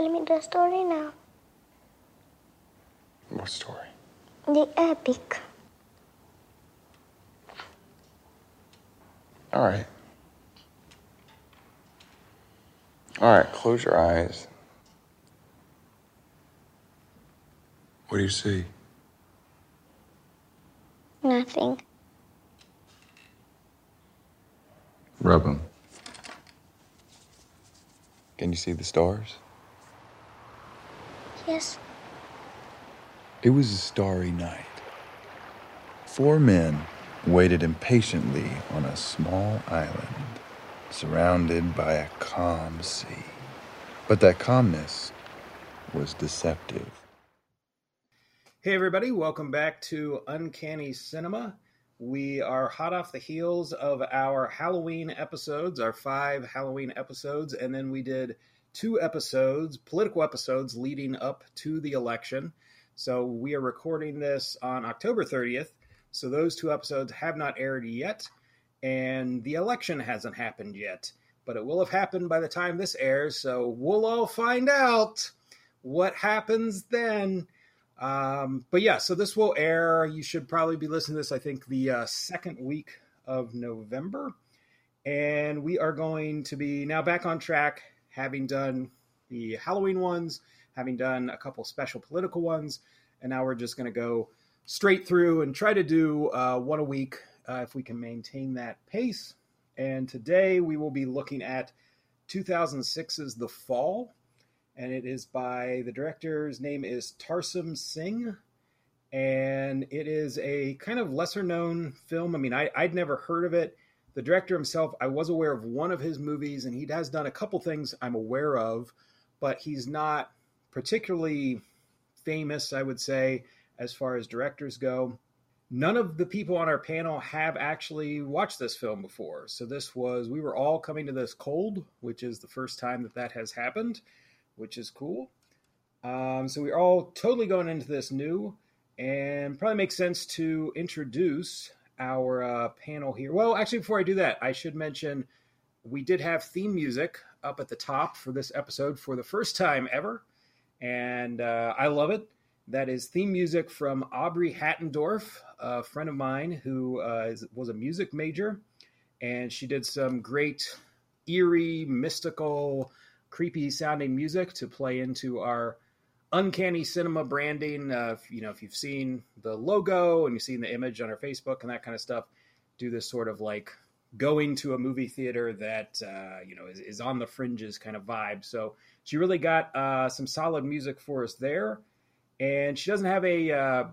Tell me the story now. What story? The epic. All right. All right, close your eyes. What do you see? Nothing. Rub them. Can you see the stars? Yes. It was a starry night. Four men waited impatiently on a small island, surrounded by a calm sea. But that calmness was deceptive. Hey, everybody, welcome back to Uncanny Cinema. We are hot off the heels of our Halloween episodes, our five Halloween episodes, and then we did two episodes, political episodes, leading up to the election. So we are recording this on October 30th. So those two episodes have not aired yet, and the election hasn't happened yet, but it will have happened by the time this airs. So we'll all find out what happens then. Um, but yeah, so this will air. You should probably be listening to this, I think, the uh, second week of November. And we are going to be now back on track, having done the Halloween ones, having done a couple special political ones. And now we're just going to go straight through and try to do uh, one a week uh, if we can maintain that pace. And today we will be looking at 2006's The Fall and it is by the director's name is Tarsem Singh, and it is a kind of lesser known film. I mean, I, I'd never heard of it. The director himself, I was aware of one of his movies, and he has done a couple things I'm aware of, but he's not particularly famous, I would say, as far as directors go. None of the people on our panel have actually watched this film before. So this was, we were all coming to this cold, which is the first time that that has happened which is cool. Um, so we're all totally going into this new, and probably makes sense to introduce our uh, panel here. Well, actually, before I do that, I should mention we did have theme music up at the top for this episode for the first time ever, and uh, I love it. That is theme music from Aubrey Hattendorf, a friend of mine who uh, is, was a music major, and she did some great eerie, mystical creepy sounding music to play into our uncanny cinema branding. Uh, you know, if you've seen the logo and you've seen the image on our Facebook and that kind of stuff, do this sort of like going to a movie theater that uh, you know is, is, on the fringes kind of vibe. So she really got uh, some solid music for us there, and she doesn't have a uh,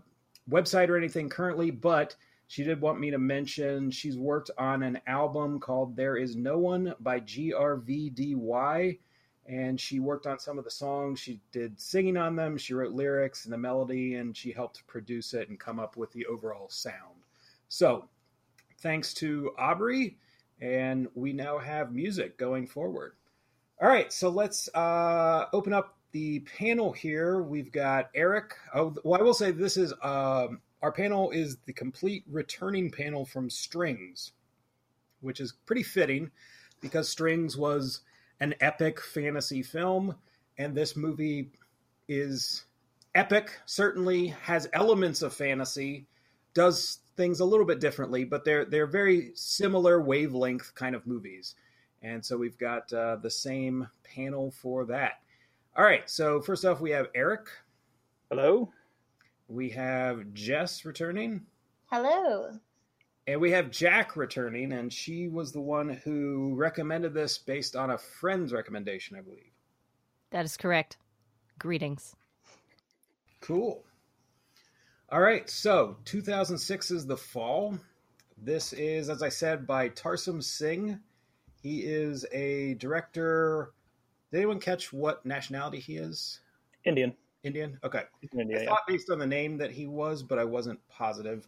website or anything currently, but she did want me to mention she's worked on an album called "There Is No One" by GRVDY and she worked on some of the songs. She did singing on them. She wrote lyrics and the melody, and she helped produce it and come up with the overall sound. So, thanks to Aubrey, and we now have music going forward. All right, so let's uh, open up the panel here. We've got Eric. Oh, well, I will say this is um, our panel is the complete returning panel from Strings, which is pretty fitting because Strings was an epic fantasy film, and this movie is epic. Certainly has elements of fantasy, does things a little bit differently, but they're they're very similar wavelength kind of movies. And so we've got uh, the same panel for that. All right. So first off, we have Eric. Hello. We have Jess returning. Hello. And we have Jack returning, and she was the one who recommended this based on a friend's recommendation, I believe. That is correct. Greetings. Cool. All right, so 2006 is The Fall. This is, as I said, by Tarsem Singh. He is a director. Did anyone catch what nationality he is? Indian. Indian? Okay. India, I thought based on the name that he was, but I wasn't positive.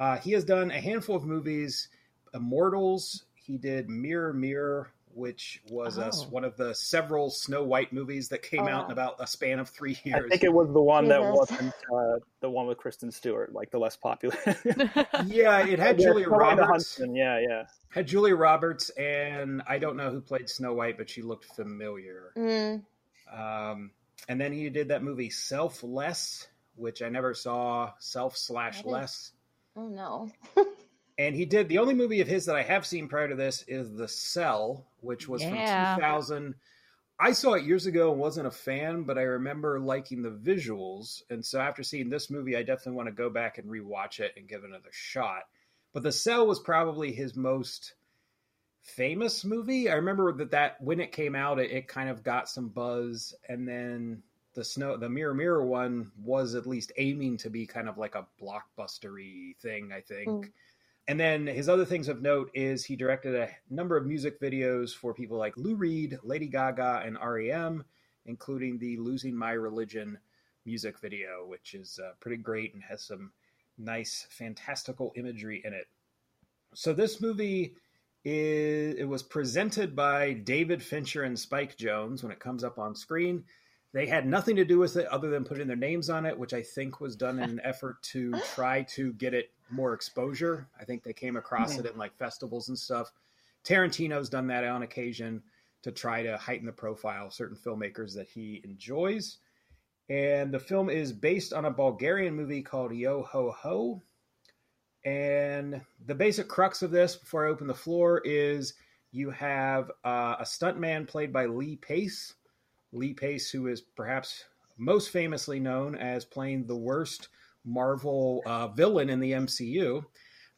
Uh, he has done a handful of movies. Immortals. He did Mirror Mirror, which was oh. a, one of the several Snow White movies that came oh. out in about a span of three years. I think it was the one that wasn't uh, the one with Kristen Stewart, like the less popular. yeah, it had Julia Roberts. Yeah, yeah. Had Julia Roberts, and I don't know who played Snow White, but she looked familiar. Mm. Um, and then he did that movie Selfless, which I never saw. Self slash That is- less. Oh no. And he did the only movie of his that I have seen prior to this is The Cell, which was Yeah. from 2000. I saw it years ago and wasn't a fan, but I remember liking the visuals. And so after seeing this movie, I definitely want to go back and rewatch it and give it another shot. But The Cell was probably his most famous movie. I remember that that when it came out, it, it kind of got some buzz, and then the snow, the Mirror Mirror one was at least aiming to be kind of like a blockbustery thing. I think. Mm. And then his other things of note is he directed a number of music videos for people like Lou Reed, Lady Gaga, and REM, including the "Losing My Religion" music video, which is uh, pretty great and has some nice, fantastical imagery in it. So this movie is it was presented by David Fincher and Spike Jonze when it comes up on screen. They had nothing to do with it other than putting their names on it, which I think was done in an effort to try to get it more exposure. I think they came across it in like festivals and stuff. Tarantino's done that on occasion to try to heighten the profile of certain filmmakers that he enjoys. And the film is based on a Bulgarian movie called Yo Ho Ho. And the basic crux of this, before I open the floor, is you have uh, a stuntman played by Lee Pace. Lee Pace, who is perhaps most famously known as playing the worst Marvel uh, villain in the MCU.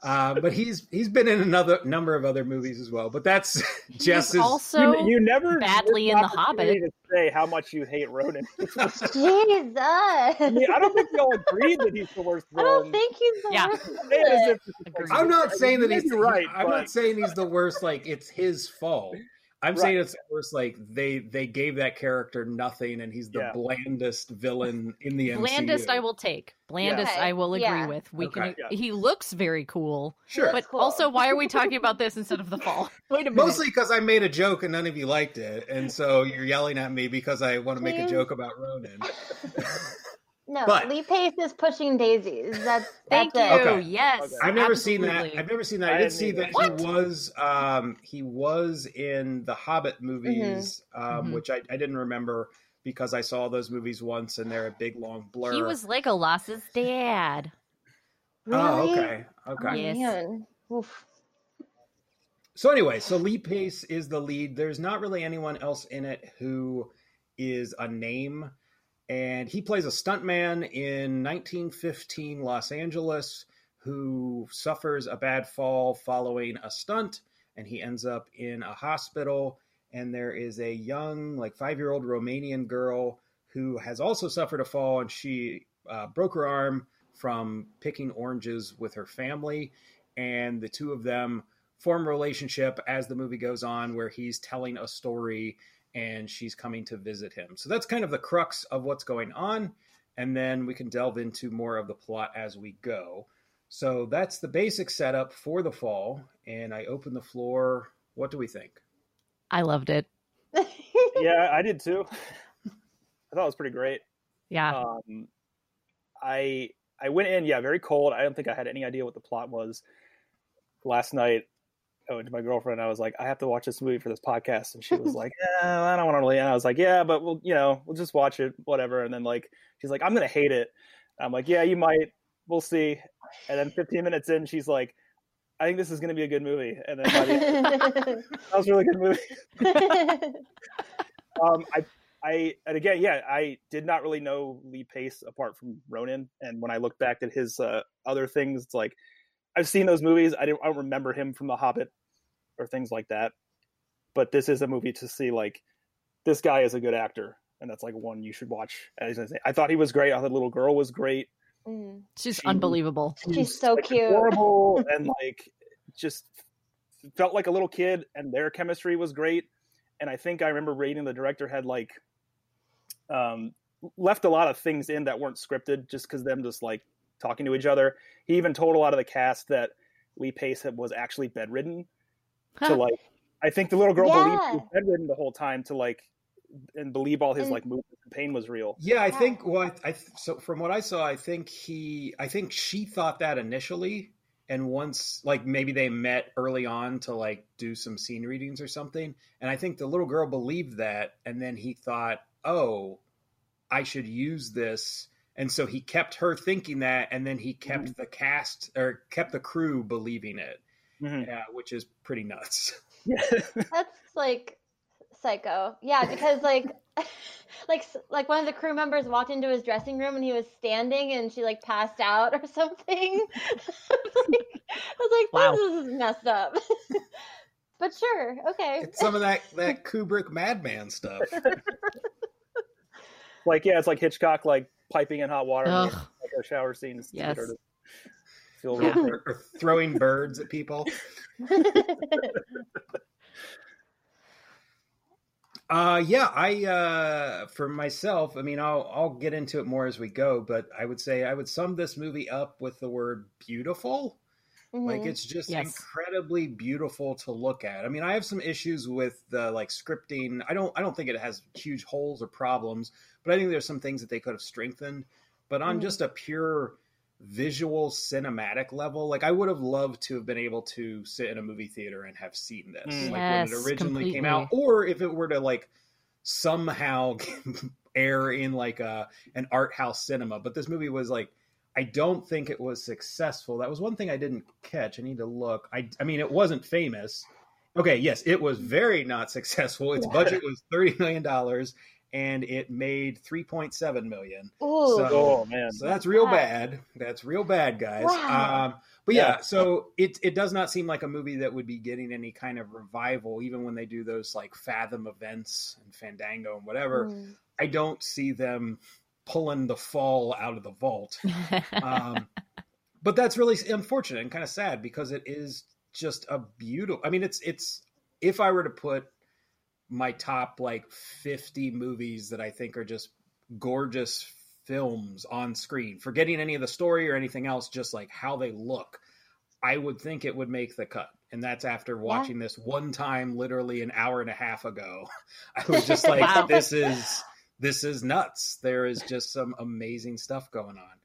Uh, but he's he's been in another number of other movies as well. But that's just He's as also you, you never badly in The Hobbit. To say how much you hate Ronan. Jesus. I mean, I don't think we all agree that he's the worst I villain. don't think he's the Yeah. worst. Say it as if it's Agreed. like- I'm not saying that he's right. I'm but- not saying he's the worst. Like it's his fault. I'm Right. saying it's worse. Like they they gave that character nothing, and he's the Yeah. blandest villain in the MCU. Blandest I will take. Blandest Okay, I will agree yeah. with. We Okay. can he looks very cool. Sure, But Cool. also why are we talking about this instead of the fall? Wait a minute. mostly because I made a joke and none of you liked it, and so you're yelling at me because I want to make a joke about Ronan. No, But- Lee Pace is pushing daisies. That's Thank that's you. Okay. Yes. Okay. I've never seen that. I've never seen that. I I did see either. that What? he was um he was in the Hobbit movies, um, Mhm. which I, I didn't remember because I saw those movies once and they're a big long blur. He was like a Legolas's dad. Oh, Really? okay. Okay. Oh, Yes. man. Oof. So anyway, so Lee Pace is the lead. There's not really anyone else in it who is a name, and he plays a stuntman in 1915 Los Angeles who suffers a bad fall following a stunt, and he ends up in a hospital. And there is a young, like five year old Romanian girl who has also suffered a fall, and she uh, broke her arm from picking oranges with her family. And the two of them form a relationship as the movie goes on, where he's telling a story and she's coming to visit him. So that's kind of the crux of what's going on. And then we can delve into more of the plot as we go. So that's the basic setup for the fall. And I open the floor. What do we think? I loved it. yeah, I did too. I thought it was pretty great. Yeah. Um, I I went in, yeah, very cold. I don't think I had any idea what the plot was. Last night, I went to my girlfriend. I was like, I have to watch this movie for this podcast, and she was like, yeah, I don't want to really. And I was like, yeah, but we'll, you know, we'll just watch it, whatever. And then like, she's like, I'm gonna hate it. I'm like, yeah, you might. We'll see. And then 15 minutes in, she's like, I think this is gonna be a good movie. And then by the end, that was a really good movie. um, I, I, and again, yeah, I did not really know Lee Pace apart from Ronan, and when I look back at his uh, other things, it's like I've seen those movies. I don't, I don't remember him from The Hobbit or things like that. But this is a movie to see. Like this guy is a good actor, and that's like one you should watch. I thought he was great. I thought the little girl was great. Mm. She's she- unbelievable. She's so like, cute. adorable, and like just felt like a little kid, and their chemistry was great. And I think I remember reading the director had like um, left a lot of things in that weren't scripted, just because them just like talking to each other. He even told a lot of the cast that Lee Pace had, was actually bedridden. Huh. To like, I think the little girl believed he was bedridden the whole time to like, and believe all his And- like movements and pain was real. Yeah, I Yeah. think what I so from what I saw, I think he, I think she thought that initially, and once like maybe they met early on to like do some scene readings or something, and I think the little girl believed that, and then he thought oh, I should use this. And so he kept her thinking that, and then he kept Mm-hmm. the cast or kept the crew believing it, Mhm. yeah, which is pretty nuts. That's like psycho. Yeah, because like like like one of the crew members walked into his dressing room and he was standing and she like passed out or something. I was like, I was like Wow. this is messed up. but sure, okay. It's some of that that Kubrick madman stuff. like yeah, it's like Hitchcock like piping in hot water Ugh. like a shower scenes to Yes. get her to feel Yeah. real or, or throwing birds at people. Uh, yeah, I uh, for myself, I mean, I'll I'll get into it more as we go, but I would say I would sum this movie up with the word beautiful. Like Mhm. it's just Yes. incredibly beautiful to look at. I mean, I have some issues with the like scripting. I don't I don't think it has huge holes or problems, but I think there's some things that they could have strengthened. But on Mhm. just a pure visual cinematic level, like I would have loved to have been able to sit in a movie theater and have seen this. Mm. Like when it Yes, originally came out or if it were to like somehow air in like a an art house cinema. But this movie was like I don't think it was successful. That was one thing I didn't catch. I need to look. I I mean, it wasn't famous. Okay, yes, it was very not successful. Its budget was thirty million dollars, and it made three point seven million. Ooh. So- Oh man. So that's real Wow. bad. That's real bad, guys. Wow. Um, but yeah, Yeah. so it it does not seem like a movie that would be getting any kind of revival, even when they do those like Fathom events and Fandango and whatever. Mm. I don't see them pulling the fall out of the vault. Um, but that's really unfortunate and kind of sad because it is just a beautiful. I mean, it's it's if I were to put my top like fifty movies that I think are just gorgeous films on screen, forgetting any of the story or anything else, just like how they look, I would think it would make the cut. And that's after watching this one time, literally an hour and a half ago. I was just like, Wow. this is this is nuts. There is just some amazing stuff going on.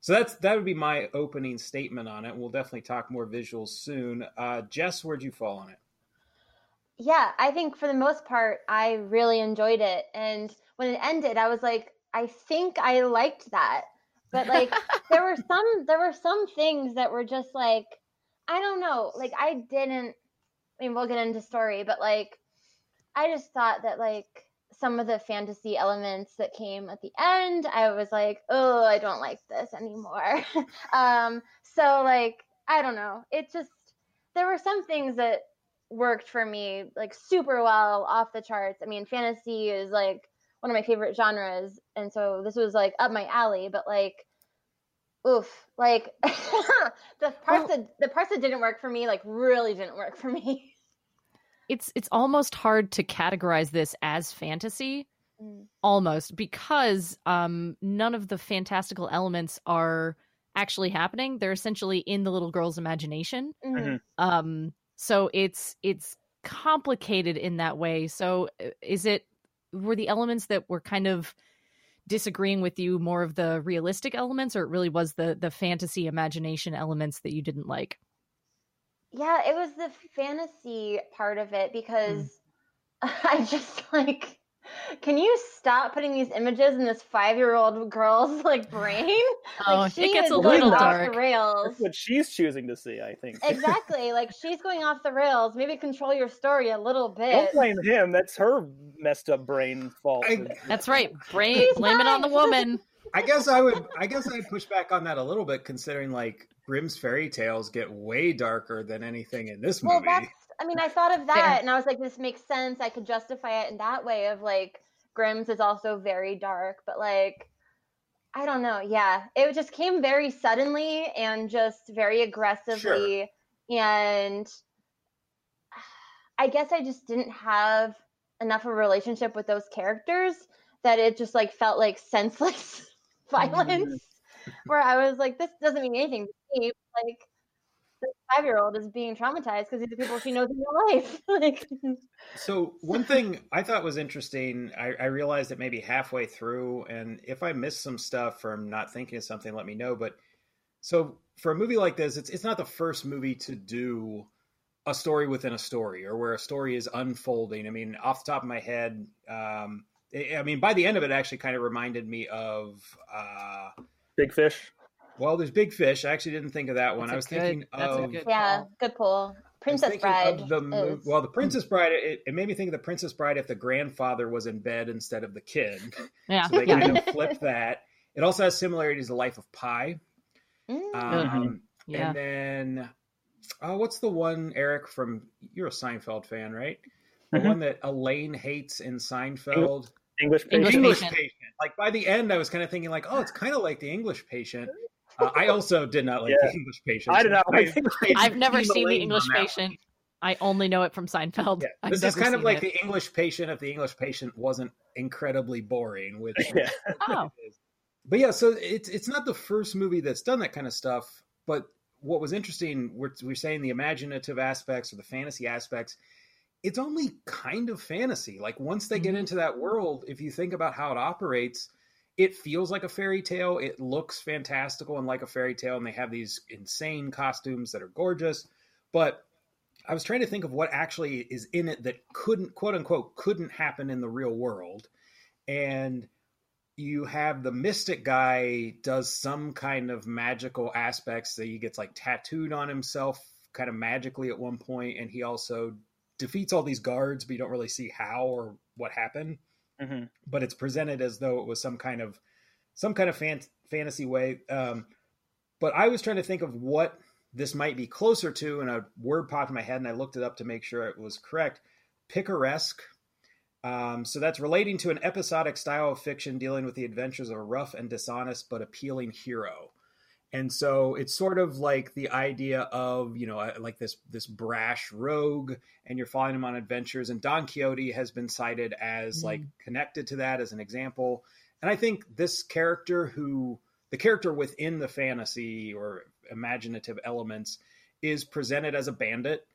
So that's that would be my opening statement on it. We'll definitely talk more visuals soon. Uh, Jess, where'd you fall on it? Yeah, I think for the most part, I really enjoyed it. And when it ended, I was like, I think I liked that. But like, there were some, there were some things that were just like, I don't know. Like, I didn't. I mean, we'll get into story, but like, I just thought that like some of the fantasy elements that came at the end, I was like, oh, I don't like this anymore. um, so like, I don't know. It just there were some things that worked for me like super well off the charts. I mean, fantasy is like one of my favorite genres, and so this was like up my alley. But like, oof, like the parts that the parts that didn't work for me, like really didn't work for me. it's it's almost hard to categorize this as fantasy Mm. almost because um none of the fantastical elements are actually happening they're essentially in the little girl's imagination Mhm. um so it's it's complicated in that way. So is it were the elements that were kind of disagreeing with you more of the realistic elements or it really was the the fantasy imagination elements that you didn't like? Yeah, it was the fantasy part of it mm. because I just like can you stop putting these images in this five-year-old girl's like brain? oh like it gets a going little off dark the rails. That's what she's choosing to see, I think. exactly. Like she's going off the rails. Maybe control your story a little bit. Don't blame him. That's her messed up brain fault. I- that's right blame She's blame it on the woman I guess I would. I guess I'd push back on that a little bit, considering like Grimm's fairy tales get way darker than anything in this Well, movie. that's. I mean, I thought of that, Fair. and I was like, this makes sense. I could justify it in that way of like Grimm's is also very dark, but like. I don't know. Yeah, it just came very suddenly and just very aggressively, and I guess I just didn't have enough of a relationship with those characters that it just like felt like senseless violence. Mm. Where I was like, this doesn't mean anything to me. Like, this five year old is being traumatized because these are people she knows in real life. like, So one thing I thought was interesting, I, I realized it maybe halfway through, and if I missed some stuff from not thinking of something, let me know. But so for a movie like this, it's it's not the first movie to do a story within a story or where a story is unfolding. I mean, off the top of my head, um, I mean, by the end of it, it actually kind of reminded me of. Uh, Big Fish. Well, there's Big Fish. I actually didn't think of that one. I was good- thinking that's a of. good Yeah, call. good pull. Princess Bride. the mo- is- well, the Princess Bride. It, it made me think of the Princess Bride if the grandfather was in bed instead of the kid. Yeah. So they yeah. kind of flipped that. It also has similarities to Life of Pi. Mm. Um, Yeah. And then, oh, what's the one, Eric, from, you're a Seinfeld fan, right? The Mhm. one that Elaine hates in Seinfeld. English English Patient. English Patient. patient. Like by the end, I was kind of thinking, like, oh, it's kind of like the English patient. Uh, I also did not like Yeah. the English patient. I did not like I- the English I I've never Team seen the English on that one. patient. I only know it from Seinfeld. Yeah, I've this is kind of like it. the English patient if the English patient wasn't incredibly boring. With Yeah. Oh. but yeah, so it's it's not the first movie that's done that kind of stuff. But what was interesting, we're, we're saying the imaginative aspects or the fantasy aspects. It's only kind of fantasy. Like once they get Mhm. into that world, if you think about how it operates, it feels like a fairy tale. It looks fantastical and like a fairy tale, and they have these insane costumes that are gorgeous. But I was trying to think of what actually is in it that couldn't, quote unquote, couldn't happen in the real world. And you have the mystic guy does some kind of magical aspects that he gets like tattooed on himself kind of magically at one point and he also defeats all these guards but you don't really see how or what happened Mhm. but it's presented as though it was some kind of some kind of fan- fantasy way um, but i was trying to think of what this might be closer to and a word popped in my head and i looked it up to make sure it was correct picaresque um, so that's relating to an episodic style of fiction dealing with the adventures of a rough and dishonest but appealing hero. And so it's sort of like the idea of you know uh, like this this brash rogue, and you're following him on adventures. And Don Quixote has been cited as Mm. like connected to that as an example. And I think this character, who the character within the fantasy or imaginative elements, is presented as a bandit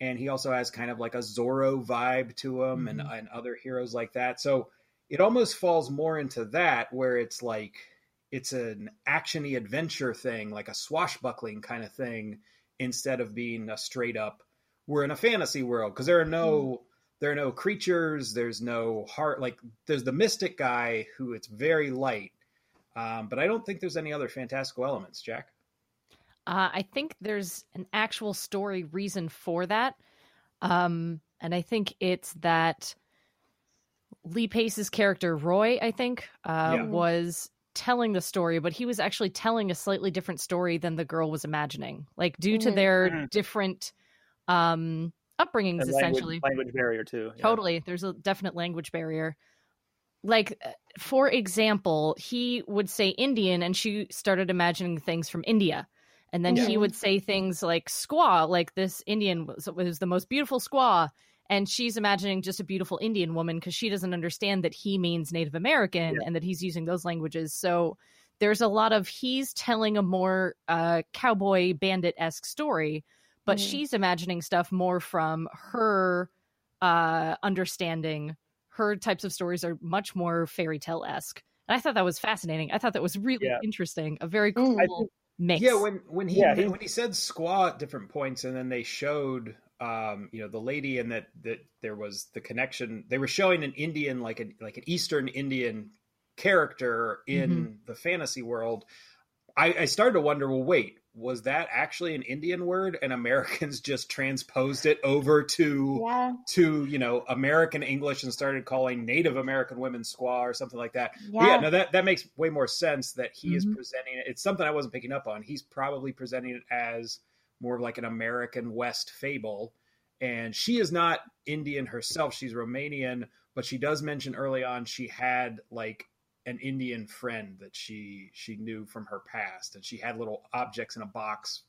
and he also has kind of like a Zorro vibe to him and, Mhm. and other heroes like that. So it almost falls more into that where it's like it's an actiony adventure thing, like a swashbuckling kind of thing, instead of being a straight up we're in a fantasy world because there are no there are no creatures, there's no heart like there's the mystic guy who it's very light. Um, but I don't think there's any other fantastical elements, Jack. Uh, I think there's an actual story reason for that. Um, and I think it's that Lee Pace's character, Roy, I think, uh, Yeah. was telling the story, but he was actually telling a slightly different story than the girl was imagining. Like, due to Mhm. their Mhm. different um, upbringings, And essentially. language, language barrier too. yeah. Totally. There's a definite language barrier. Like, uh, for example, he would say Indian and she started imagining things from India. And then he Mhm. would say things like squaw, like this Indian was, was the most beautiful squaw. And she's imagining just a beautiful Indian woman because she doesn't understand that he means Native American Yeah. and that he's using those languages. So there's a lot of he's telling a more uh, cowboy bandit esque story, but Mhm. she's imagining stuff more from her uh, understanding. Her types of stories are much more fairy tale esque. And I thought that was fascinating. I thought that was really Yeah. interesting. A very Mm. cool I think- mix. Yeah, when when he Yeah, he- when he said squaw at different points, and then they showed, um, you know, the lady, and that that there was the connection. They were showing an Indian, like a like an Eastern Indian character in Mm-hmm. the fantasy world. I, I started to wonder, well, wait, was that actually an Indian word, and Americans just transposed it over to Yeah, to you know American English and started calling Native American women squaw or something like that? Yeah. yeah, no, that that makes way more sense that he is Mhm. presenting it. It's something I wasn't picking up on. He's probably presenting it as more of like an American West fable, and she is not Indian herself. She's Romanian, but she does mention early on she had like an Indian friend that she she knew from her past, and she had little objects in a box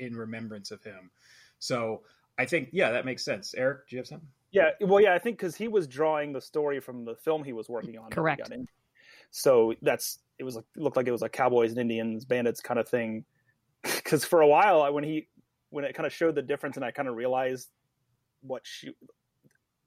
in remembrance of him. So I think yeah, that makes sense. Eric, do you have something? Yeah, well, yeah, I think because he was drawing the story from the film he was working on. Correct. in. So that's it was like, looked like it was a cowboys and Indians, bandits kind of thing. Because for a while, when he when it kind of showed the difference, and I kind of realized what she.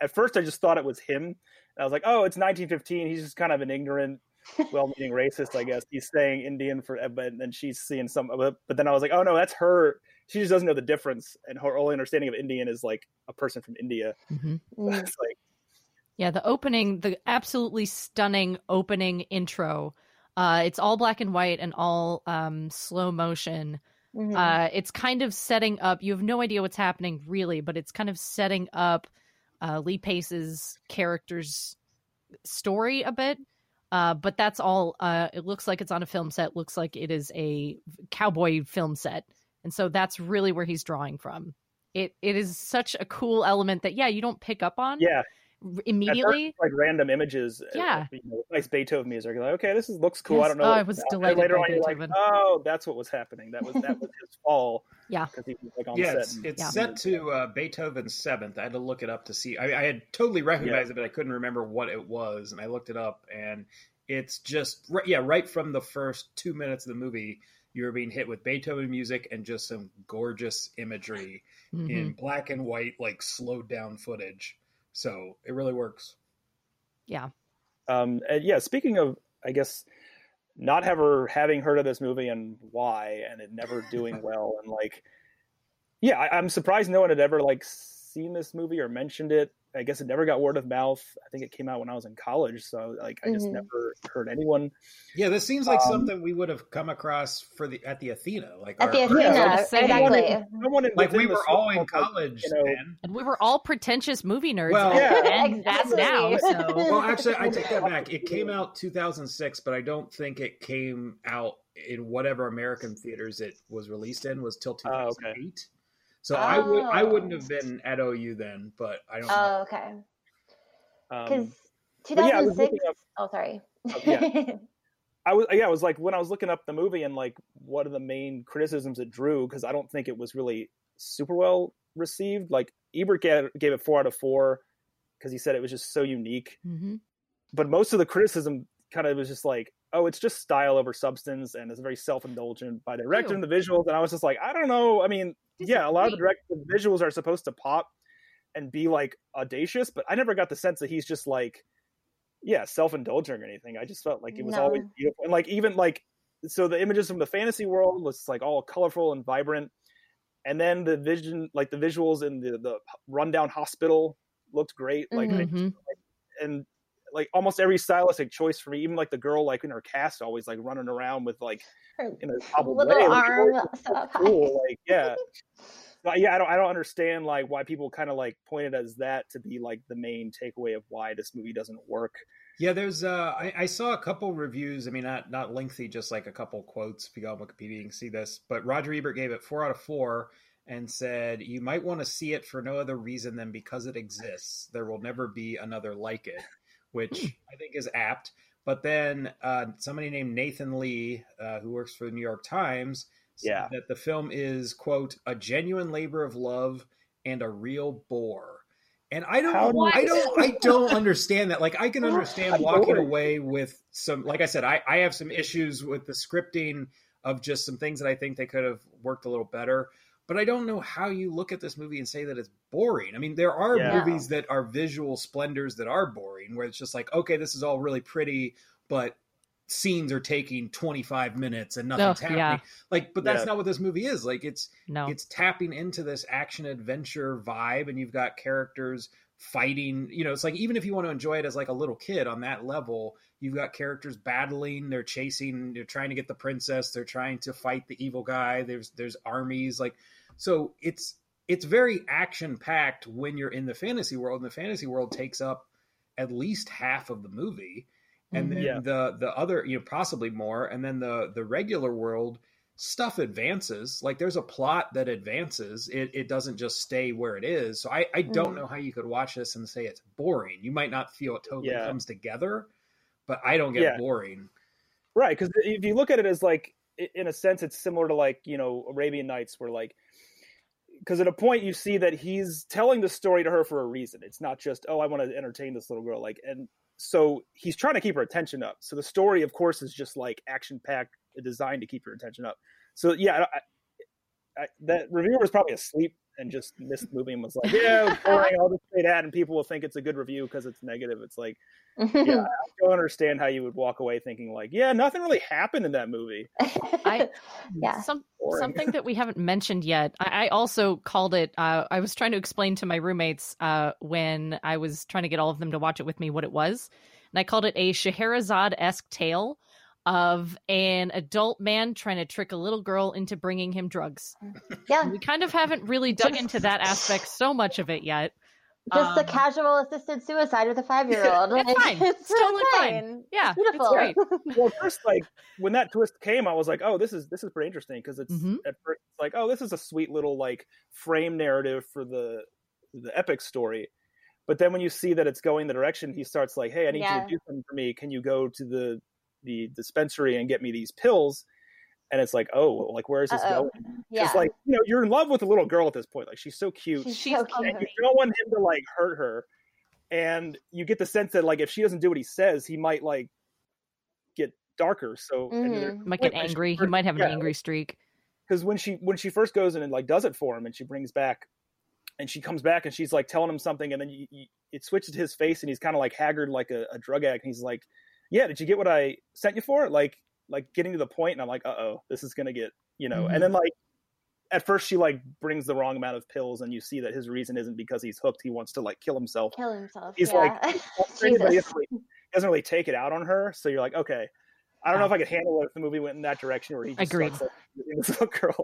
At first, I just thought it was him. And I was like, "Oh, it's 1915. He's just kind of an ignorant, well-meaning racist, I guess." He's saying Indian for, but then she's seeing some. But, but then I was like, "Oh no, that's her. She just doesn't know the difference, and her only understanding of Indian is like a person from India." Mhm. Mm. it's like Yeah, the opening, the absolutely stunning opening intro. Uh, it's all black and white and all um, slow motion. Mhm. Uh, it's kind of setting up. You have no idea what's happening really, but it's kind of setting up uh, Lee Pace's character's story a bit. Uh, but that's all. Uh, it looks like it's on a film set. Looks like it is a cowboy film set, and so that's really where he's drawing from. It it is such a cool element that yeah, you don't pick up on Yeah, r- at first, immediately. like random images. uh, Yeah. you know, nice Beethoven music. You're like, okay, this is looks cool. I don't know. Oh, what I was about. Delighted later by on, you're like, Beethoven. oh, that's what was happening. That was that was his fall. Yeah. because he was like on Yeah, set. it's, and- it's Yeah. set to uh, Beethoven's seventh. I had to look it up to see. I, I had totally recognized it, but I couldn't remember what it was, and I looked it up, and it's just ri- yeah, right from the first two minutes of the movie, you're being hit with Beethoven music and just some gorgeous imagery Mhm. in black and white, like slowed down footage. So it really works. Yeah. Um, and yeah, speaking of, I guess, not ever having heard of this movie and why, and it never doing well, and like, yeah, I, I'm surprised no one had ever like seen this movie or mentioned it. I guess it never got word of mouth. I think it came out when I was in college, so like I just Mhm. never heard anyone. Yeah, this seems like Um, something we would have come across for the at the Athena, like At our- the Athena, I was exactly. Someone in, like we were all in circle, like, college you know, then. And we were all pretentious movie nerds. Well- Yeah. and, and now. Exactly. So Well, actually, I take that back. It came out 2006, but I don't think it came out in whatever American theaters it was released in was till Oh, okay. 2008. So I would I Oh. wouldn't have been at OU then, but I don't. know. Oh, okay. Because um, but yeah, 2006. up. oh, sorry. yeah. I was yeah, I was like when I was looking up the movie and like what are the main criticisms it drew because I don't think it was really super well received. Like Ebert gave, gave it four out of four because he said it was just so unique. Mhm. But most of the criticism kind of was just like, oh, it's just style over substance and it's very self indulgent by the director Ew. and the visuals. And I was just like, I don't know. I mean, yeah, a lot of the direct the visuals are supposed to pop and be like audacious, but I never got the sense that he's just like, yeah, self indulgent or anything. I just felt like it was No. always beautiful. And like even like so the images from the fantasy world was like all colorful and vibrant. And then the vision like the visuals in the, the rundown hospital looked great. Like I- Mhm. and like almost every stylistic choice for me, even like the girl like in her cast always like running around with like Her in a hobbled little way. arm always set looked up high. cool. Like yeah. But yeah, I don't I don't understand like why people kind of like pointed as that to be like the main takeaway of why this movie doesn't work. Yeah, there's. Uh, I, I saw a couple reviews. I mean, not not lengthy, just like a couple quotes. If you go on Wikipedia, you can see this. But Roger Ebert gave it four out of four and said you might want to see it for no other reason than because it exists. There will never be another like it, which I think is apt. But then uh, somebody named Nathan Lee, uh, who works for the New York Times, said Yeah. that the film is quote a genuine labor of love and a real bore. And I don't, How I don't, I don't understand that. Like, I can understand walking away with some. Like I said, I, I have some issues with the scripting of just some things that I think they could have worked a little better. But I don't know how you look at this movie and say that it's boring. I mean, there are Yeah. movies that are visual splendors that are boring, where it's just like, okay, this is all really pretty, but scenes are taking 25 minutes and nothing's Oh, happening. yeah. Like, but that's Yeah. not what this movie is. Like, it's No. it's tapping into this action adventure vibe and you've got characters fighting you know it's like even if you want to enjoy it as like a little kid on that level you've got characters battling they're chasing they're trying to get the princess they're trying to fight the evil guy there's there's armies like so it's it's very action packed when you're in the fantasy world and the fantasy world takes up at least half of the movie and Mhm. then Yeah. the the other you know possibly more and then the the regular world stuff advances like there's a plot that advances it, it doesn't just stay where it is so i i don't Mm. know how you could watch this and say it's boring you might not feel it totally Yeah. comes together but i don't get Yeah. boring Right, because if you look at it as like, in a sense, it's similar to like you know Arabian Nights, where like, because at a point you see that he's telling the story to her for a reason. It's not just oh, I want to entertain this little girl, like, and so he's trying to keep her attention up. So the story, of course, is just like action packed, designed to keep your attention up. So yeah, I, I, that reviewer was probably asleep and just missed the movie and was like, "Yeah, boring. I'll just say that, and people will think it's a good review because it's negative." It's like, yeah, I don't understand how you would walk away thinking like, "Yeah, nothing really happened in that movie." I yeah. Some, something that we haven't mentioned yet. I, I also called it. Uh, I was trying to explain to my roommates uh, when I was trying to get all of them to watch it with me what it was, and I called it a Scheherazade esque tale of an adult man trying to trick a little girl into bringing him drugs. yeah. We kind of haven't really dug into that aspect so much of it yet. Just a Um, casual assisted suicide with a five year old. It's fine. It's totally fine. Yeah, it's Beautiful. great. well, first, like when that twist came, I was like, "Oh, this is this is pretty interesting," because it's Mhm. at first it's like, "Oh, this is a sweet little like frame narrative for the the epic story." But then when you see that it's going the direction, he starts like, "Hey, I need you to do something for me. Can you go to the the dispensary and get me these pills?" And it's like, "Oh, like where is this Uh-oh. going?" Yeah. It's like you know you're in love with the little girl at this point. Like she's so cute. She's she's so on cute. you don't want him to like hurt her and you get the sense that like if she doesn't do what he says he might like get darker so Mhm. Might get angry. He might have an angry streak. because when she when she first goes in and like does it for him and she brings back and she comes back and she's like telling him something and then you, you, it switches to his face and he's kind of like haggard like a, a drug addict and he's like yeah did you get what i sent you for like like getting to the point and i'm like uh-oh this is gonna get you know Mhm. and then like at first she like brings the wrong amount of pills and you see that his reason isn't because he's hooked he wants to like kill himself Kill himself. He's yeah. like, he doesn't, really, he doesn't really take it out on her. So you're like, okay, I don't know if I could handle it if the movie went in that direction where he just Agreed. starts like, this little girl.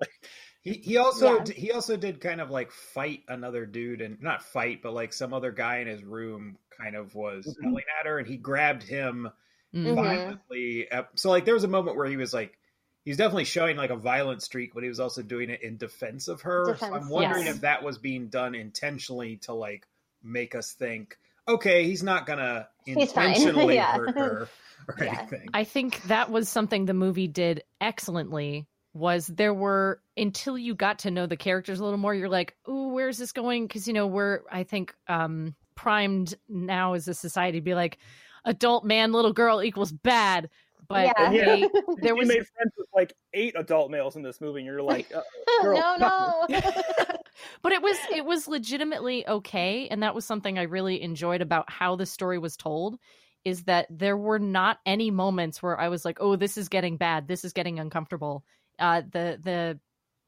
He he also Yeah. he also did kind of like fight another dude and not fight, but like some other guy in his room kind of was Mhm. yelling at her, and he grabbed him Mm. Mhm. violently. So like there was a moment where he was like he's definitely showing like a violent streak, but he was also doing it in defense of her. so I'm wondering yes. if that was being done intentionally to like make us think, okay, he's not gonna intentionally Yeah. hurt her or Yeah. anything. I think that was something the movie did excellently was there were until you got to know the characters a little more you're like ooh where's this going because you know we're i think um primed now as a society to be like adult man little girl equals bad but Yeah. they, there you was made friends with like eight adult males in this movie, and you're like, uh, girl, no, no. but it was it was legitimately okay and that was something i really enjoyed about how the story was told is that there were not any moments where i was like oh this is getting bad this is getting uncomfortable uh the the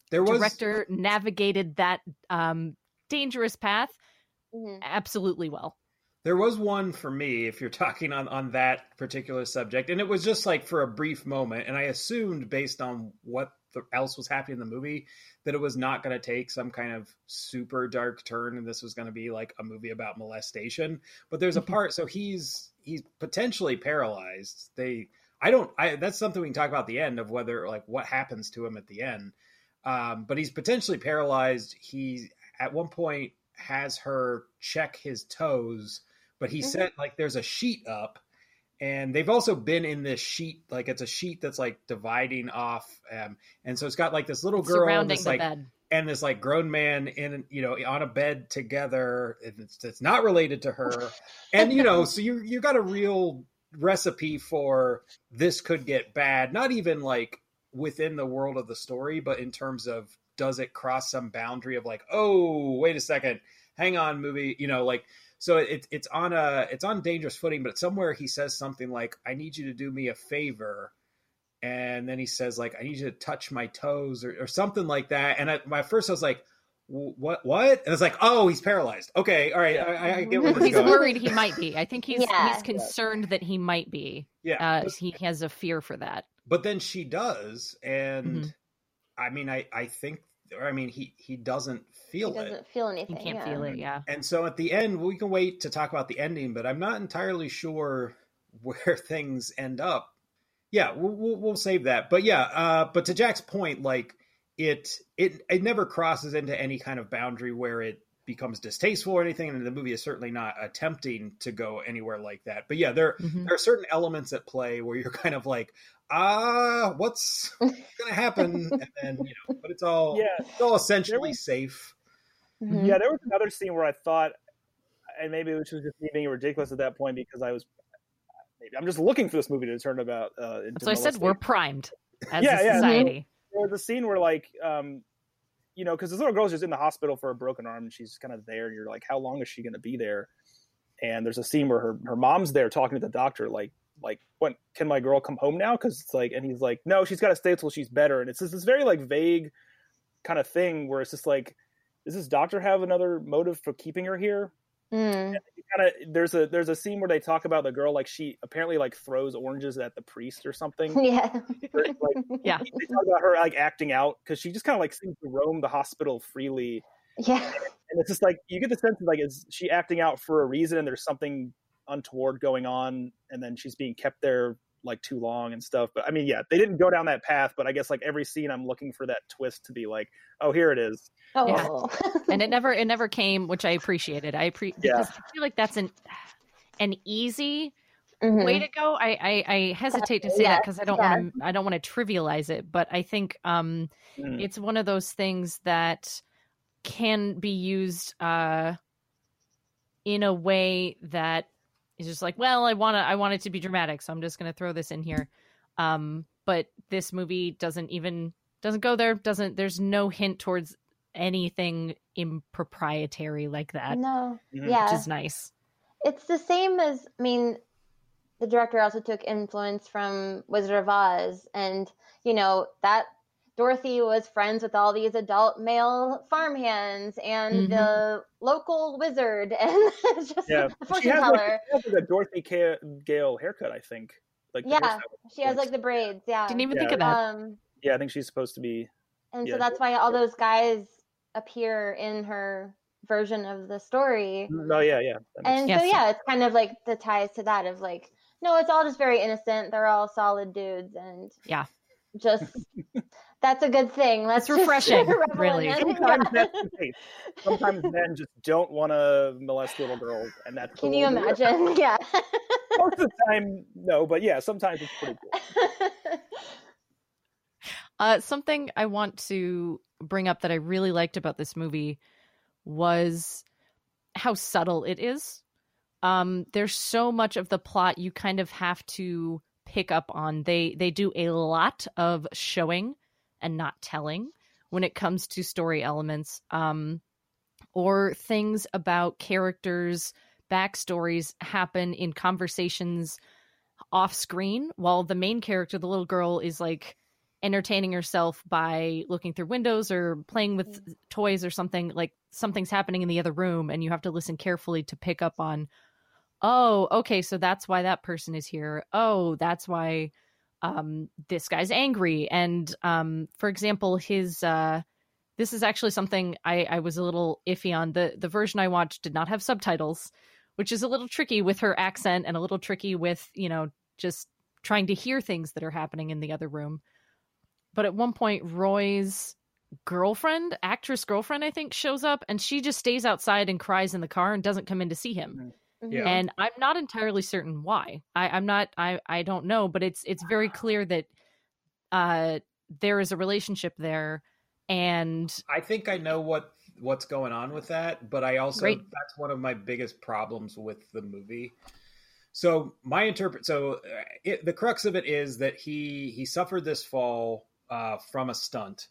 There was director navigated that um dangerous path Mhm. absolutely well There was one for me, if you're talking on on that particular subject, and it was just like for a brief moment, and I assumed based on what the, else was happening in the movie that it was not going to take some kind of super dark turn, and this was going to be like a movie about molestation. But there's a Mhm. part, so he's he's potentially paralyzed. They, I don't, I that's something we can talk about at the end of whether like what happens to him at the end. Um, but he's potentially paralyzed. He at one point has her check his toes but he Mhm. said like there's a sheet up and they've also been in this sheet like it's a sheet that's like dividing off um, and so it's got like this little girl and this like bed. and this like grown man in you know on a bed together and it's, it's not related to her. And you know so you you got a real recipe for this could get bad not even like within the world of the story but in terms of does it cross some boundary of like oh wait a second. Hang on movie you know like so it, it's on a it's on dangerous footing but somewhere he says something like i need you to do me a favor and then he says like i need you to touch my toes or, or something like that. And at my first i was like what what? And it's like oh he's paralyzed. Okay all right i, I get where he's going. worried he might be. I think he's Yeah. he's concerned that he might be. Yeah. Uh he has a fear for that. But then she does and Mhm. i mean i i think or i mean he he doesn't feel it doesn't feel anything. he anything. can't yeah. feel it yeah And so at the end, we can wait to talk about the ending, but I'm not entirely sure where things end up. Yeah, we'll, we'll, we'll save that. But yeah, uh, but to Jack's point, like it, it, it never crosses into any kind of boundary where it becomes distasteful or anything. And the movie is certainly not attempting to go anywhere like that. But yeah, there, Mhm. there are certain elements at play where you're kind of like, ah, what's going to happen? And then, you know, but it's all, yeah, it's all essentially was- safe. Mhm. yeah. There was another scene where I thought, and maybe it was just me being ridiculous at that point because I was. Maybe I'm just looking for this movie to turn about. Uh, so i said we're primed as Yeah, a yeah. society there was a scene where like um you know, because this little girl's just in the hospital for a broken arm, and she's kind of there, and you're like, how long is she going to be there? And there's a scene where her her mom's there talking to the doctor, like like when can my girl come home now? Because it's like, and he's like, no, she's got to stay until she's better, and it's just this very like vague kind of thing where it's just like, does this doctor have another motive for keeping her here? Mm. kind of there's a there's a scene where they talk about the girl like she apparently like throws oranges at the priest or something Yeah. Like Yeah. they talk about her like acting out because she just kind of like seems to roam the hospital freely Yeah. and it's just like you get the sense of like is she acting out for a reason and there's something untoward going on and then she's being kept there like too long and stuff but i mean yeah they didn't go down that path but i guess like every scene i'm looking for that twist to be like oh here it is Oh. and it never it never came, which I appreciated. I appreciate Yeah. because I feel like that's an an easy Mhm. way to go. I I, I hesitate to say that because I don't yes. want to I don't want to trivialize it, but I think um Mm. it's one of those things that can be used uh in a way that is just like, well, I want to I want it to be dramatic, so I'm just going to throw this in here. Um but this movie doesn't even doesn't go there, doesn't there's no hint towards anything improprietary like that, No. Mhm. Yeah. which is nice. it's the same as I mean, the director also took influence from Wizard of Oz, and you know that Dorothy was friends with all these adult male farmhands and Mhm. the local wizard and just yeah the she fortune has, teller. like, she has like a dorothy Ka- gale haircut i think like Yeah, she has like the braids. Yeah. Didn't even Yeah. think of that. Um, yeah i think she's supposed to be and Yeah. so that's why all those guys appear in her version of the story. no yeah yeah And Yes. so yeah, it's kind of like the ties to that of like, no, it's all just very innocent. They're all solid dudes and Yeah. just that's a good thing. Let's refreshing, really. Sometimes Yeah. that's the case. Sometimes men just don't want to molest little girls, and that's Can you imagine? Yeah. Most of the time, no, but yeah, sometimes it's pretty cool. Uh, something I want to bring up that I really liked about this movie was how subtle it is. Um, there's so much of the plot you kind of have to pick up on. They they do a lot of showing and not telling when it comes to story elements, um, or things about characters' backstories happen in conversations off screen while the main character, the little girl, is like entertaining herself by looking through windows or playing with toys or something like something's happening in the other room and you have to listen carefully to pick up on oh okay so that's why that person is here. Oh that's why um this guy's angry and um for example his uh this is actually something I, I was a little iffy on. The the version I watched did not have subtitles, which is a little tricky with her accent and a little tricky with, you know, just trying to hear things that are happening in the other room. But at one point, Roy's girlfriend, actress girlfriend, I think, shows up and she just stays outside and cries in the car and doesn't come in to see him. Yeah. And I'm not entirely certain why. I, I'm not I, I don't know, but it's it's very clear that uh there is a relationship there and I think I know what what's going on with that, but I also Great. that's one of my biggest problems with the movie. So my interpret so uh, it, the crux of it is that he he suffered this fall uh, from a stunt,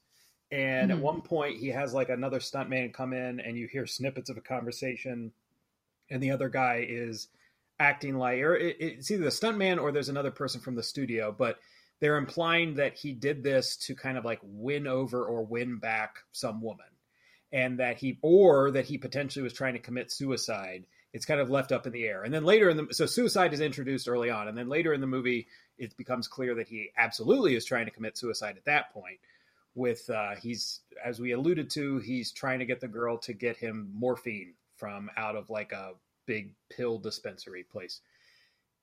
and Mhm. at one point he has like another stuntman come in, and you hear snippets of a conversation, and the other guy is acting like or it, it's either the stuntman or there's another person from the studio, but they're implying that he did this to kind of like win over or win back some woman. And that he or that he potentially was trying to commit suicide. It's kind of left up in the air. And then later in the so suicide is introduced early on. And then later in the movie it becomes clear that he absolutely is trying to commit suicide at that point with uh he's as we alluded to he's trying to get the girl to get him morphine from out of like a big pill dispensary place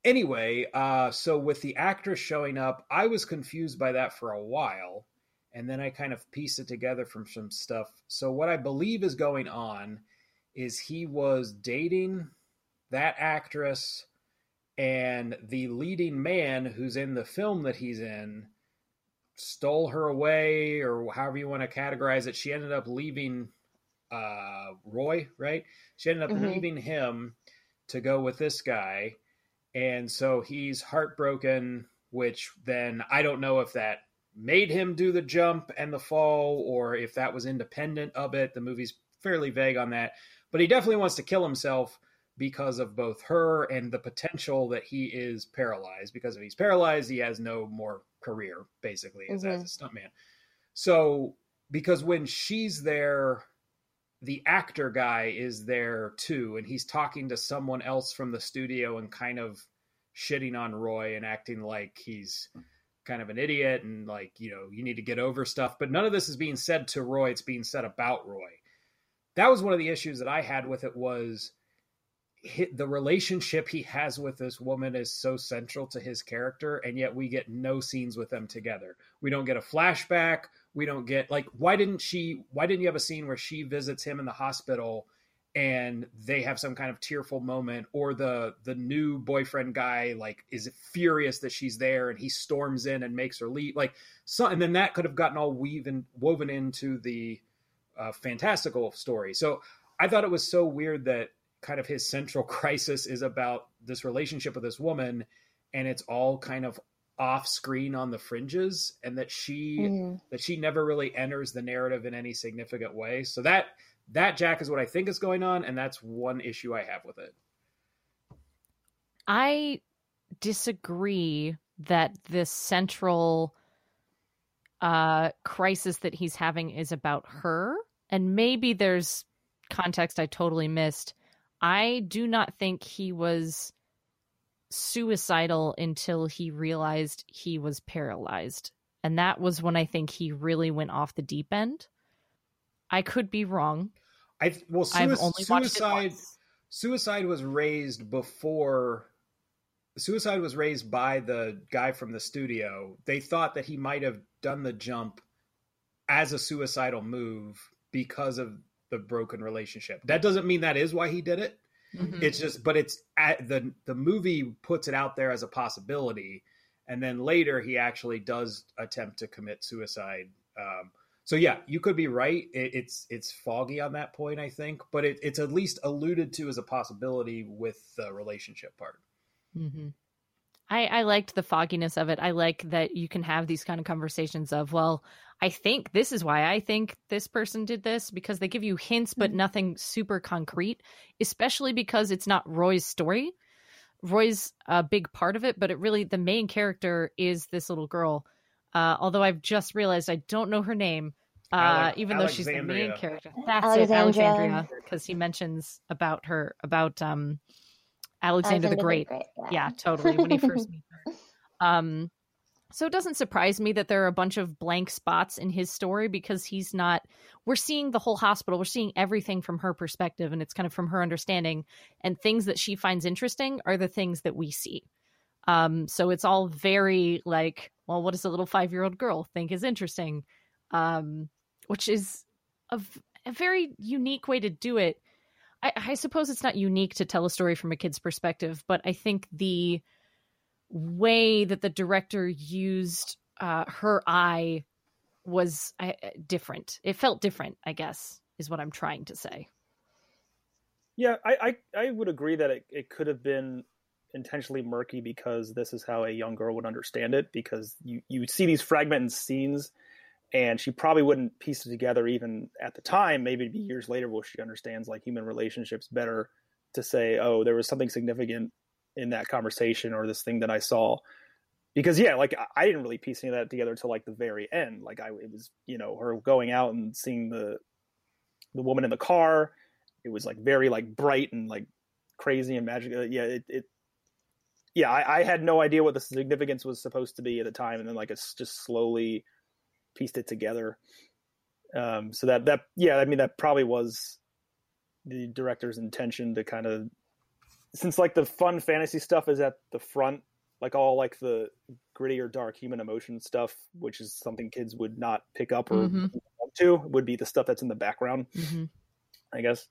anyway, uh, so with the actress showing up, I was confused by that for a while, and then I kind of pieced it together from some stuff. So what I believe is going on is he was dating that actress, and the leading man who's in the film that he's in stole her away, or however you want to categorize it. She ended up leaving uh, Roy, right? She ended up Mhm. leaving him to go with this guy and so he's heartbroken which then i don't know if that made him do the jump and the fall, or if that was independent of it. The movie's fairly vague on that, but he definitely wants to kill himself because of both her and the potential that he is paralyzed. Because if he's paralyzed, he has no more career, basically, as, Mhm. as a stuntman. So, because when she's there, the actor guy is there too, and he's talking to someone else from the studio and kind of shitting on Roy and acting like he's kind of an idiot and like, you know, you need to get over stuff. But none of this is being said to Roy, it's being said about Roy. That was one of the issues that I had with it was the relationship he has with this woman is so central to his character and yet we get no scenes with them together. We don't get a flashback, we don't get like why didn't she why didn't you have a scene where she visits him in the hospital and they have some kind of tearful moment or the the new boyfriend guy like is furious that she's there and he storms in and makes her leave like so and then that could have gotten all weaven woven into the uh, fantastical story. So i thought it was so weird that kind of his central crisis is about this relationship with this woman and it's all kind of off screen on the fringes and that she Mhm. that she never really enters the narrative in any significant way so that that jack is what i think is going on and that's one issue i have with it I disagree that this central uh crisis that he's having is about her and maybe there's context I totally missed. I do not think he was suicidal until he realized he was paralyzed. And that was when I think he really went off the deep end. I could be wrong. i well I've sui- only watched suicide suicide was raised before suicide was raised by the guy from the studio they thought that he might have done the jump as a suicidal move because of the broken relationship that doesn't mean that is why he did it Mhm. it's just but it's at the the movie puts it out there as a possibility and then later he actually does attempt to commit suicide um so yeah you could be right it, it's it's foggy on that point i think but it, it's at least alluded to as a possibility with the relationship part hmm I, I liked the fogginess of it. I like that you can have these kind of conversations of, well, I think this is why I think this person did this because they give you hints, but nothing super concrete, especially because it's not Roy's story. Roy's a big part of it, but it really, the main character is this little girl. Uh, although I've just realized I don't know her name, uh, Ale- even though she's the main character. That's Alexandria. it, Alexandria, because he mentions about her, about um, Alexander, the Great. Yeah. Totally when he first meets her. Um so it doesn't surprise me that there are a bunch of blank spots in his story because he's not we're seeing the whole hospital we're seeing everything from her perspective and it's kind of from her understanding and things that she finds interesting are the things that we see. Um so it's all very like well what does a little 5-year-old girl think is interesting? Um which is a, a very unique way to do it I, I suppose it's not unique to tell a story from a kid's perspective, but I think the way that the director used uh, her eye was uh, different. It felt different, I guess, is what I'm trying to say. Yeah, I, I, I would agree that it, it could have been intentionally murky because this is how a young girl would understand it because you, you see these fragmented scenes and she probably wouldn't piece it together even at the time. Maybe it'd be years later where she understands like human relationships better to say oh there was something significant in that conversation or this thing that i saw. Because yeah like I- didn't really piece any of that together till like the very end. Like i it was you know her going out and seeing the the woman in the car. It was like very like bright and like crazy and magical uh, yeah it, it yeah I, I had no idea what the significance was supposed to be at the time and then like it's just slowly pieced it together um so that that yeah i mean that probably was the director's intention to kind of since like the fun fantasy stuff is at the front like all like the grittier dark human emotion stuff which is something kids would not pick up or Mhm. want to would be the stuff that's in the background hmm i guess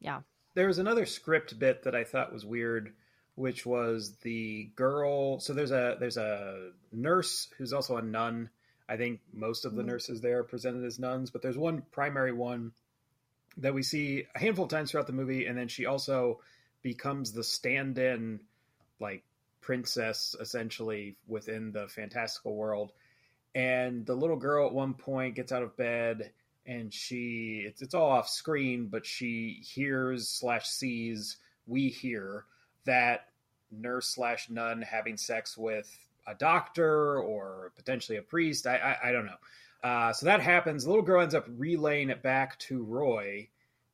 Yeah. there was another script bit that I thought was weird, which was the girl. So there's a there's a nurse who's also a nun. I think most of the Mhm. nurses there are presented as nuns, but there's one primary one that we see a handful of times throughout the movie, and then she also becomes the stand-in like princess essentially within the fantastical world. and the little girl at one point gets out of bed and she it's, it's all off screen but she hears slash sees we hear that nurse slash nun having sex with a doctor or potentially a priest. I i, I don't know. Uh, so that happens. The little girl ends up relaying it back to roy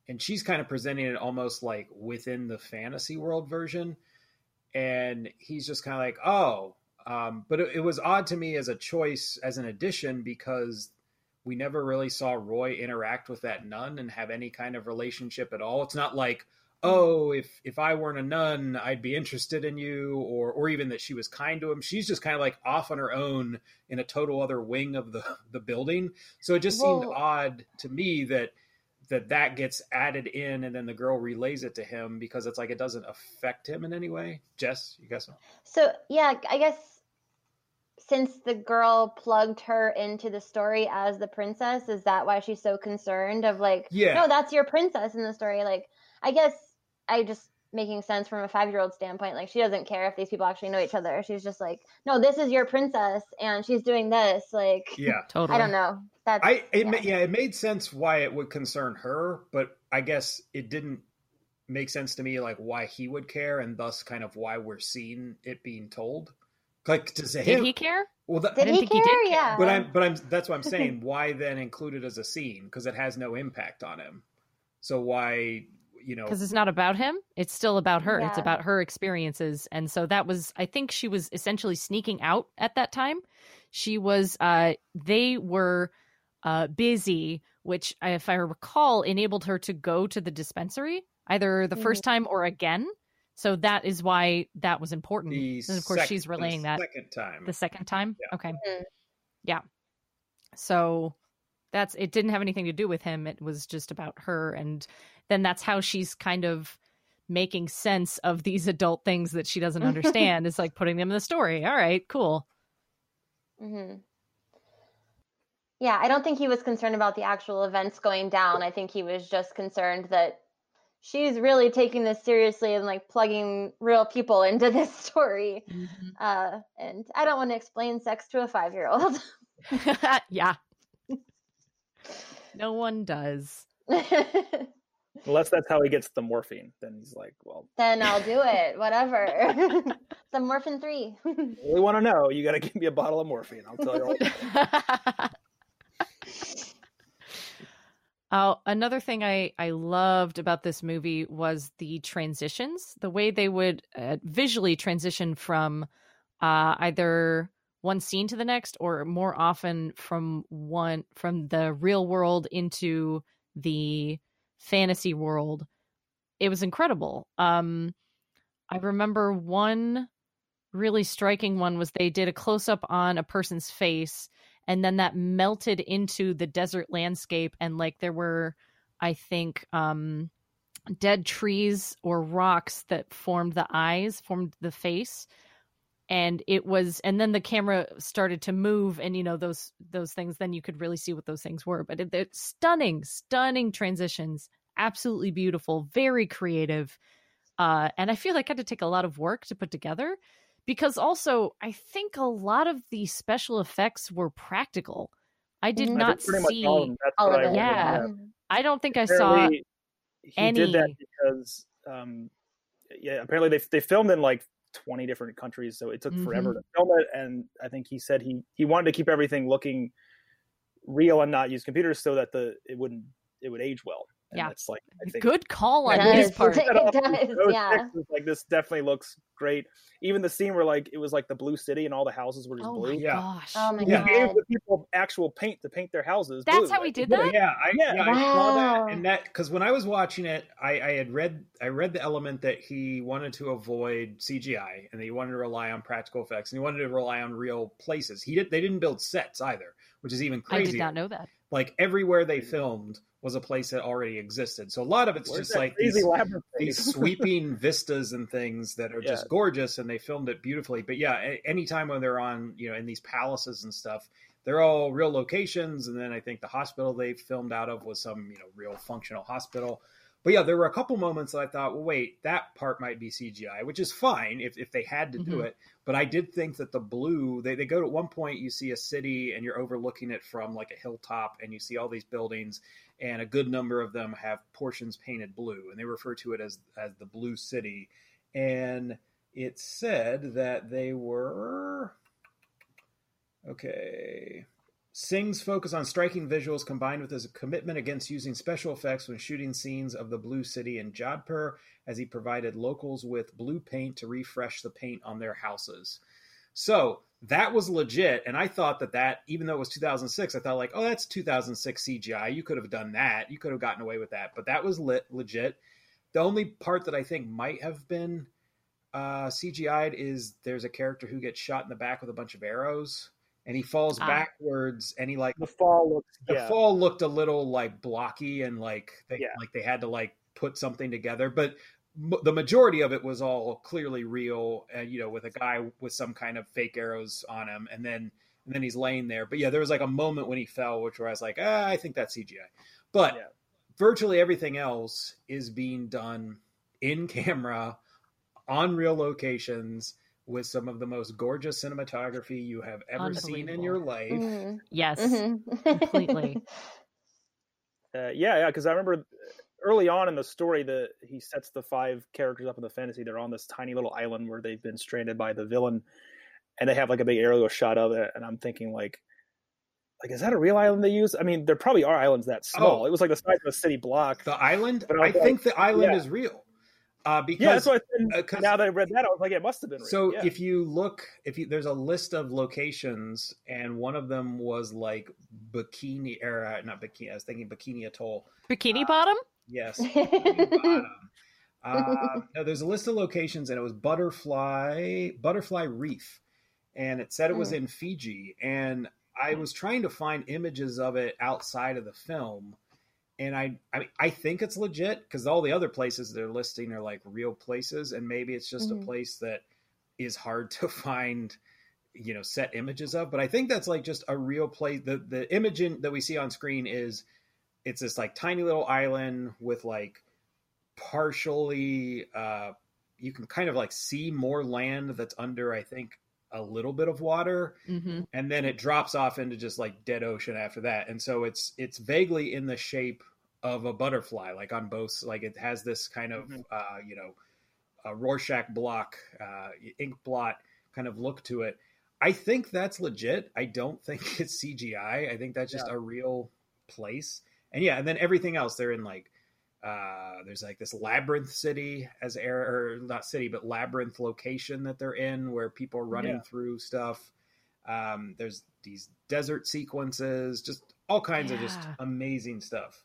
and she's kind of presenting it almost like within the fantasy world version. And he's just kind of like oh um, but it, it was odd to me as a choice as an addition because we never really saw roy interact with that nun and have any kind of relationship at all. It's not like oh if if i weren't a nun i'd be interested in you or or even that she was kind to him she's just kind of like off on her own in a total other wing of the the building so it just seemed odd to me that that that gets added in and then the girl relays it to him because it's like it doesn't affect him in any way jess you guys So yeah, I guess since the girl plugged her into the story as the princess, is that why she's so concerned of like, Yeah. no, that's your princess in the story? Like, I guess I just making sense from a five year old standpoint. Like, she doesn't care if these people actually know each other. She's just like, no, this is your princess, and she's doing this. Like, yeah Totally. I don't know. That's I it, ma- yeah. yeah, it made sense why it would concern her, but I guess it didn't make sense to me like why he would care, and thus kind of why we're seeing it being told. Like to say Did him, he care? well, that, Did didn't he think he did care. yeah. but I'm but I'm that's what I'm saying. why then include it as a scene because it has no impact on him. So why you know? because it's not about him it's still about her it's about her experiences and so that was i think she was essentially sneaking out at that time she was uh they were uh busy which if i recall enabled her to go to the dispensary either the first time or again so that is why that was important The and of course sec- she's the relaying that second time. the second time Yeah. okay Mhm. yeah so that's it didn't have anything to do with him it was just about her and then that's how she's kind of making sense of these adult things that she doesn't understand it's like putting them in the story all right cool hmm Yeah, I don't think he was concerned about the actual events going down. I think he was just concerned that she's really taking this seriously and like plugging real people into this story. Uh, and I don't want to explain sex to a five year old. yeah no one does Unless that's how he gets the morphine, then he's like, well, then I'll do it, whatever. the morphine 3. we really want to know? You got to give me a bottle of morphine. I'll tell you. All Oh, another thing I I loved about this movie was the transitions, the way they would uh, visually transition from uh, either one scene to the next, or more often from one from the real world into the fantasy world. It was incredible. Um, I remember one really striking one was they did a close up on a person's face and then that melted into the desert landscape and like there were i think um dead trees or rocks that formed the eyes formed the face and it was and then the camera started to move and you know those those things then you could really see what those things were but it, it's stunning stunning transitions absolutely beautiful very creative uh and i feel like i had to take a lot of work to put together because also I think a lot of the special effects were practical. I did Mhm. Not think pretty see. all of them. That's All of I it. Yeah. I don't think I saw. Apparently, he did that because um, yeah apparently they, they filmed in like 20 different countries so it took forever Mhm. to film it and i think he said he he wanted to keep everything looking real and not use computers so that the it wouldn't it would age well and Yeah. it's like i think Good call It on his does. part. It does, yeah. pictures, like this definitely looks great even the scene where like it was like the blue city and all the houses were just Oh blue my Yeah. gosh! Oh my he Yeah. gave the people actual paint to paint their houses That's blue. how we did that. Yeah, I, Yeah. yeah. I saw that, and that because when I was watching it, I, I had read I read the element that he wanted to avoid CGI and that he wanted to rely on practical effects and he wanted to rely on real places. He did. They didn't build sets either, which is even crazy. I did not know that. Like everywhere they filmed was a place that already existed. So a lot of it's Where's just like these, these sweeping vistas and things that are just gorgeous and they filmed it beautifully but yeah a- anytime when they're on you know in these palaces and stuff they're all real locations and then i think the hospital they filmed out of was some you know real functional hospital but yeah, there were a couple moments that I thought, well, wait, that part might be CGI, which is fine if, if they had to do Mhm. it. But I did think that the blue, they, they go to one point, you see a city and you're overlooking it from like a hilltop and you see all these buildings and a good number of them have portions painted blue and they refer to it as, as the blue city. And it said that they were, okay, Singh's focus on striking visuals combined with his commitment against using special effects when shooting scenes of the Blue City in Jodhpur, as he provided locals with blue paint to refresh the paint on their houses. So that was legit, and I thought that that, even though it was 2006, I thought like, oh, that's 2006 CGI. You could have done that. You could have gotten away with that, but that was lit legit. The only part that I think might have been uh, CGI'd is there's a character who gets shot in the back with a bunch of arrows, and he falls Ah. backwards, and he like The fall looks the yeah. fall looked a little like blocky and like they Yeah. like they had to like put something together but m- the majority of it was all clearly real and you know with a guy with some kind of fake arrows on him and then and then he's laying there but yeah there was like a moment when he fell which where i was like ah, i think that's cgi but Yeah. virtually everything else is being done in camera on real locations with some of the most gorgeous cinematography you have ever seen in your life Mhm. Yes. Mhm. completely. Uh, yeah, yeah, because I remember early on in the story that he sets the five characters up in the fantasy. They're on this tiny little island where they've been stranded by the villain, and they have like a big aerial shot of it. And I'm thinking like, like is that a real island they use? I mean, there probably are islands that small. Oh. It was like the size of a city block. The island? But I I like, think the island yeah. is real. Uh, because yeah, that's what. I, uh, 'cause- now that I read that, I was like, it must have been real. so yeah. if you look, if you there's a list of locations, and one of them was like Bikini era, not Bikini. I was thinking Bikini Atoll. Bikini Bottom? Yes. Bikini Bottom. Uh, no, there's a list of locations, and it was Butterfly Butterfly Reef, and it said it was in Fiji. And I was trying to find images of it outside of the film, and I I, I think it's legit because all the other places they're listing are like real places, and maybe it's just Mhm. a place that is hard to find you know set images of but i think that's like just a real place the the image in, that we see on screen is it's this like tiny little island with like partially uh you can kind of like see more land that's under i think a little bit of water Mm-hmm. and then it drops off into just like dead ocean after that and so it's it's vaguely in the shape of a butterfly like on both like it has this kind of Mhm. uh you know a rorschach block uh ink blot kind of look to it. I think that's legit. I don't think it's cgi i. Think that's just Yeah. a real place. And yeah and then everything else they're in like uh there's like this labyrinth city as air or not city but labyrinth location that they're in where people are running Yeah. through stuff. Um there's these desert sequences just all kinds of just amazing stuff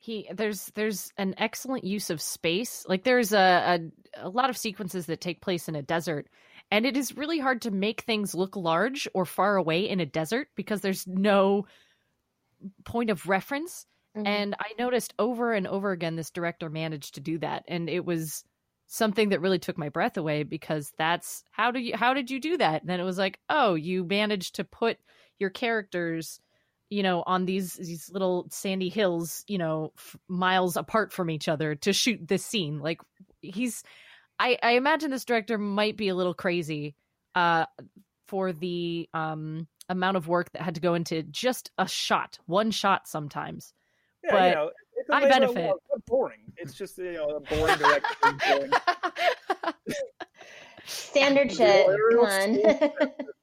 he there's there's an excellent use of space. Like there's a, a a lot of sequences that take place in a desert and it is really hard to make things look large or far away in a desert because there's no point of reference. Mhm. and i noticed over and over again this director managed to do that and it was something that really took my breath away because that's how do you how did you do that? And then it was like oh you managed to put your characters you know on these these little sandy hills you know f- miles apart from each other to shoot this scene like he's i i imagine this director might be a little crazy uh for the um amount of work that had to go into just a shot one shot sometimes yeah, but you know, it's a I of benefit. love. It's boring. It's just you know a boring director. Standard shit. Come on.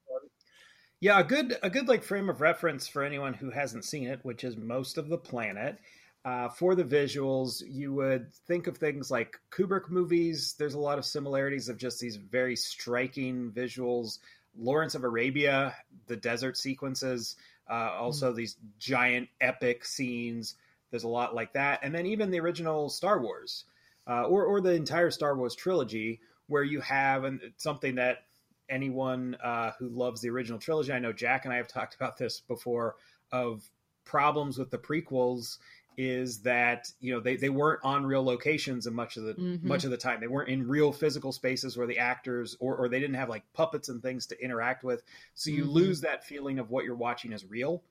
Yeah, a good a good like frame of reference for anyone who hasn't seen it, which is most of the planet. Uh, for the visuals, you would think of things like Kubrick movies. There's a lot of similarities of just these very striking visuals. Lawrence of Arabia, the desert sequences, uh, also these giant epic scenes. There's a lot like that, and then even the original Star Wars, uh, or or the entire Star Wars trilogy, where you have and something that anyone uh, who loves the original trilogy. I know Jack and I have talked about this before of problems with the prequels is that you know they, they weren't on real locations and much of the Mhm. much of the time they weren't in real physical spaces where the actors or, or they didn't have like puppets and things to interact with so you Mhm. lose that feeling of what you're watching is real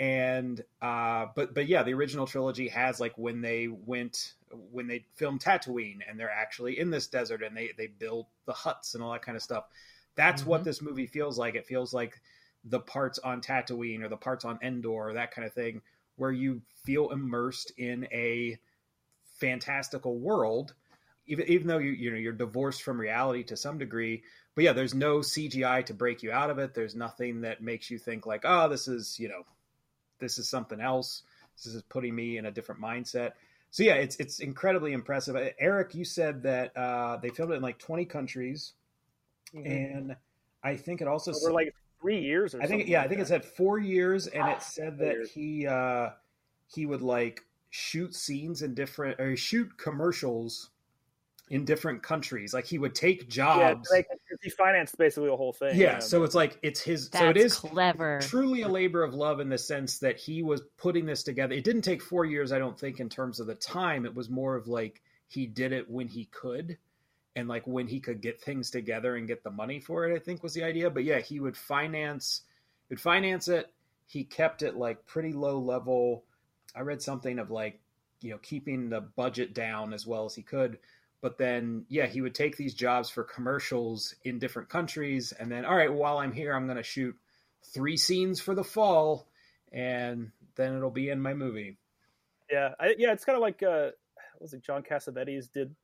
and uh but but yeah the original trilogy has like when they went when they filmed tatooine and they're actually in this desert and they they build the huts and all that kind of stuff that's what Mhm. this movie feels like. It feels like the parts on tatooine or the parts on endor or that kind of thing where you feel immersed in a fantastical world even even though you you know you're divorced from reality to some degree. But yeah there's no cgi to break you out of it. There's nothing that makes you think like oh this is you know this is something else. This is putting me in a different mindset. So yeah it's it's incredibly impressive. Uh, eric you said that uh they filmed it in like 20 countries and i think it also Over said- like three years or I think yeah, like I think it said four years, and it said that years. he uh, he would like shoot scenes in different or shoot commercials in different countries. Like he would take yeah, jobs. like, he financed basically the whole thing. Yeah, so it's like it's his. That's so it is clever. truly a labor of love in the sense that he was putting this together. It didn't take four years, I don't think, in terms of the time. It was more of like he did it when he could, and like when he could get things together and get the money for it. I think was the idea. But yeah, he would finance, would finance it. He kept it like pretty low level. I read something of like you know keeping the budget down as well as he could. But then, yeah, he would take these jobs for commercials in different countries, and then, all right, while I'm here, I'm going to shoot three scenes for the fall, and then it'll be in my movie. yeah, I, yeah. It's kind of like uh, what was it John Cassavetes did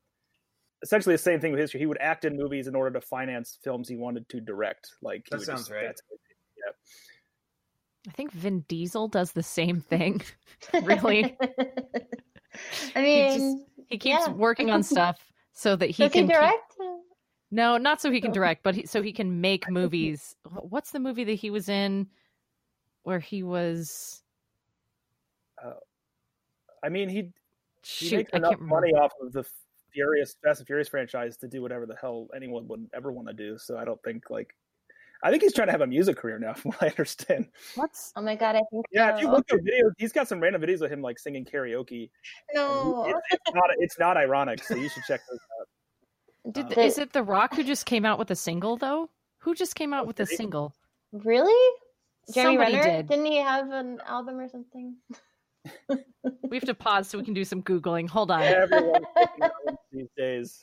essentially the same thing with history. He would act in movies in order to finance films he wanted to direct. Like he That would sounds just- right. that's- I think Vin Diesel does the same thing. Really? I mean, He keeps Yeah. working on stuff so that he does he can keep- direct? No, not so he can Oh. direct, but he, so he can make movies. What's the movie that he was in where he was uh, I mean, he he shoot, makes enough money off of the Furious Fast and Furious franchise to do whatever the hell anyone would ever want to do. So I don't think like. I think he's trying to have a music career now, from what I understand. What's Oh my god, I think Yeah, if you look at videos, he's got some random videos of him like singing karaoke. no. It's, it's not it's not ironic, so you should check those out. did, Uh, is it The Rock who just came out with a single though? Who just came out with a single? Really? Jeremy Somebody Renner? did. Didn't he have an album or something? We have to pause so we can do some googling. Hold on. Everyone's picking albums these days.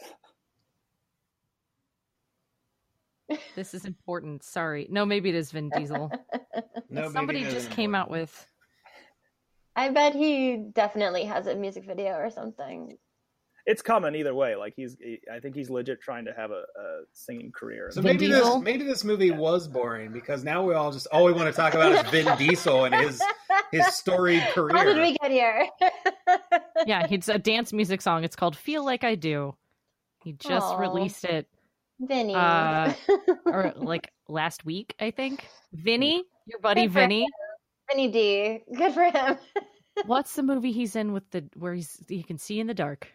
This is important. Sorry. No, maybe it is Vin Diesel. No, Somebody just isn't came out with I bet he definitely has a music video or something. It's coming either way. Like he's, he, I think he's legit trying to have a, a singing career. So Vin maybe Diesel? this maybe this movie was boring because now we all just all we want to talk about is Vin Diesel and his his storied career. How did we get here? Yeah, it's a dance music song. It's called Feel Like I Do. He just Aw. released it Vinny. Uh, or like last week, I think. Vinny, your buddy Good for Vinny. Vinny D. Good for him. What's the movie he's in with the where he's he can see in the dark?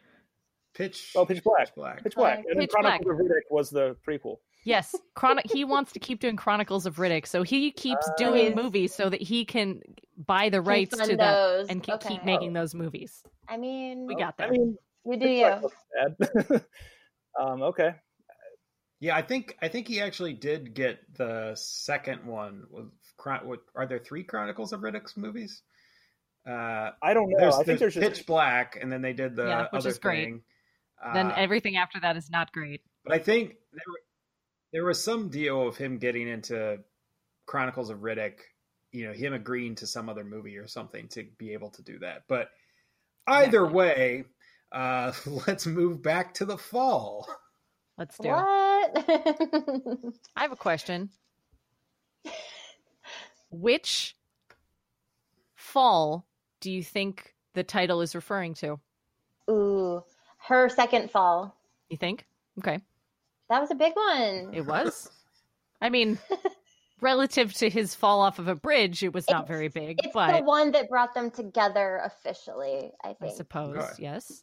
Pitch Oh, Pitch Black. Pitch Black. Pitch Black. Pitch And then Black. Chronicles of Riddick was the prequel. Yes, Chronic. he wants to keep doing Chronicles of Riddick, so he keeps Uh, doing He's- movies so that he can buy the rights to that those. and can keep making those movies. I mean, We got I there. mean, you do Pitch you. Black wasn't bad. um, okay. Yeah, I think I think he actually did get the second one. With Chron- what, are there three Chronicles of Riddick's movies? Uh, I don't know. there's, I think there's there's, Pitch just Black, and then they did the Yeah, which other is great. Thing. then Uh, everything after that is not great. But I think there, there was some deal of him getting into Chronicles of Riddick, you know, him agreeing to some other movie or something to be able to do that. But either way, uh, let's move back to the fall. Let's do. What? I have a question. Which fall do you think the title is referring to? Ooh, her second fall. You think? Okay. That was a big one. It was. I mean, relative to his fall off of a bridge, it was not very big, It's but the one that brought them together officially. I I suppose, Okay. yes.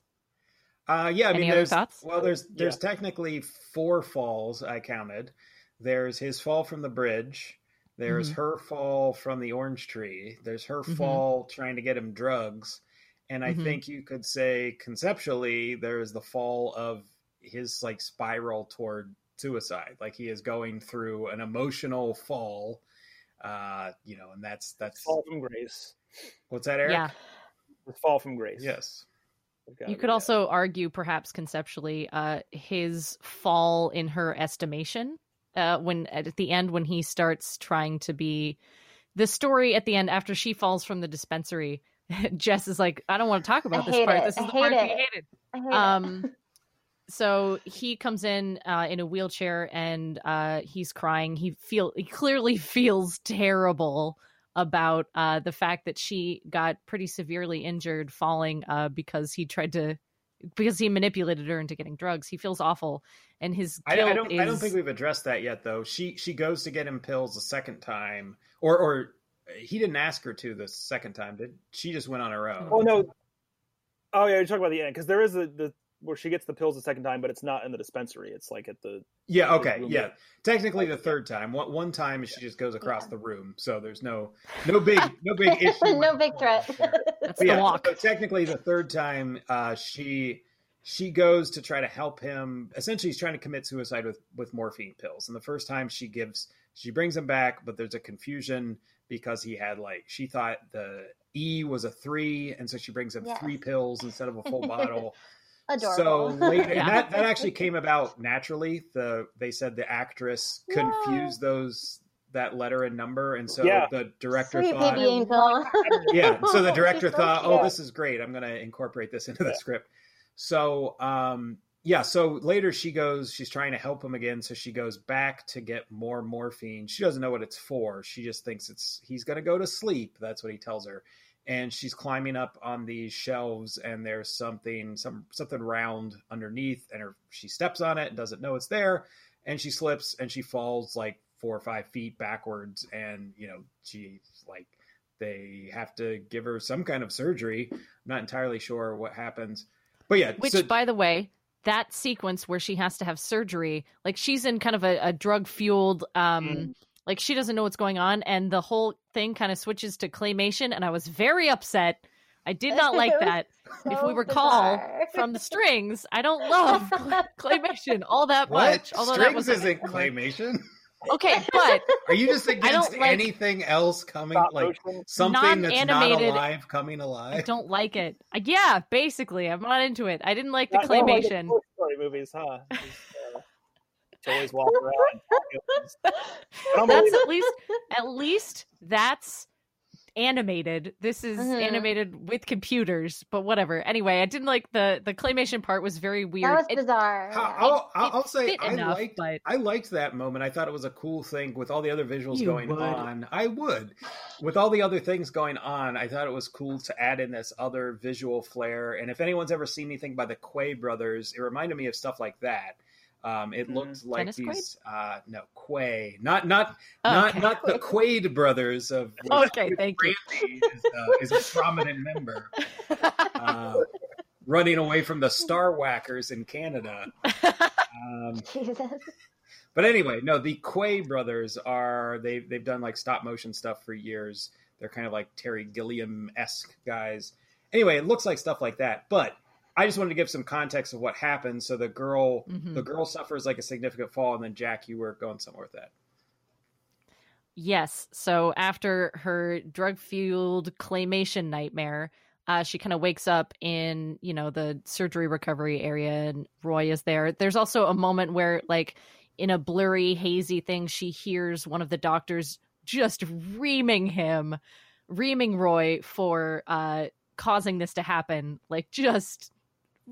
Uh, yeah, I Any mean, other there's thoughts? well, there's there's technically four falls I counted. There's his fall from the bridge. There's Mhm. her fall from the orange tree. There's her Mhm. fall trying to get him drugs, and I Mhm. think you could say conceptually there's the fall of his like spiral toward suicide. Like he is going through an emotional fall, Uh, you know, and that's that's Fall from grace. what's that, Eric? Yeah. It's fall from grace. Yes. You read could that. also argue, perhaps conceptually, uh, his fall in her estimation uh, when at the end when he starts trying to be the story at the end after she falls from the dispensary. Jess is like, I don't want to talk about this part. it. This is I the part hate we hated. I hate it. Um, so he comes in uh, in a wheelchair and uh, he's crying. He feel he clearly feels terrible about uh, the fact that she got pretty severely injured falling uh, because he tried to because he manipulated her into getting drugs. He feels awful, and his I, guilt I don't. is I don't think we've addressed that yet, though. She she goes to get him pills a second time, or or he didn't ask her to the second time. Did she just went on her own? Oh no. Oh yeah, you're talking about the end because there is a the where she gets the pills the second time, but it's not in the dispensary. It's like at the Yeah. Okay. room Yeah. that- Technically, the third time. One one time she just goes across the room, so there's no no big no big issue. no big threat. that's But the yeah, walk. so technically, the third time, uh, she she goes to try to help him. Essentially, he's trying to commit suicide with with morphine pills. And the first time, she gives she brings him back, but there's a confusion because he had like she thought the E was a three, and so she brings him Yes. three pills instead of a full bottle. Adorable. So later, Yeah. that that actually came about naturally. The they said the actress confused those that letter and number, and so Yeah. the director Sweet thought, baby angel. yeah. So the director so thought, "Oh, this is great. I'm going to incorporate this into the Yeah. script." So, um, yeah. So later she goes. She's trying to help him again. So she goes back to get more morphine. She doesn't know what it's for. She just thinks it's he's going to go to sleep. That's what he tells her. And she's climbing up on these shelves, and there's something, some something round underneath, and her she steps on it and doesn't know it's there, and she slips and she falls like four or five feet backwards, and you know she's like they have to give her some kind of surgery. I'm not entirely sure what happens, but yeah. Which, so- by the way, that sequence where she has to have surgery, like she's in kind of a, a drug fueled, um, Mm. like she doesn't know what's going on, and the whole thing kind of switches to claymation, and I was very upset. I did not like that. if we recall bizarre. from the strings, I don't love claymation all that what much. Although that strings was isn't claymation. Okay, but Are you just against like- anything else coming like motion. something that's not Non-animated- alive coming I alive? don't like it. Yeah, basically, I'm not into it. I didn't like the Not- not like claymation. Toy Story movies, huh? Just, uh, toys walk around. That's at least at least that's animated this is Mhm. animated with computers but whatever anyway i didn't like the the claymation part was very weird That was It- bizarre. How- yeah. I'll, I'll, I'll say I enough, liked but I liked that moment. I thought it was a cool thing with all the other visuals You going would. on. I would. With all the other things going on, I thought it was cool to add in this other visual flair. And if anyone's ever seen anything by the Quay brothers, it reminded me of stuff like that. Um, it looked like Dennis Quaid? these uh no Quay. Not not not Okay. not the Quaid brothers of Okay, thank you. Is, uh, is a prominent member. Uh, running away from the Star Whackers in Canada. Um, Jesus. but anyway, no, the Quay brothers are they they've done like stop motion stuff for years. They're kind of like Terry Gilliam esque guys. Anyway, it looks like stuff like that. But I just wanted to give some context of what happened. So the girl Mhm. the girl suffers like a significant fall, and then Jack, you were going somewhere with that. yes so after her drug fueled claymation nightmare uh, she kind of wakes up in you know the surgery recovery area and roy is there there's also a moment where like in a blurry hazy thing she hears one of the doctors just reaming him reaming roy for uh causing this to happen like just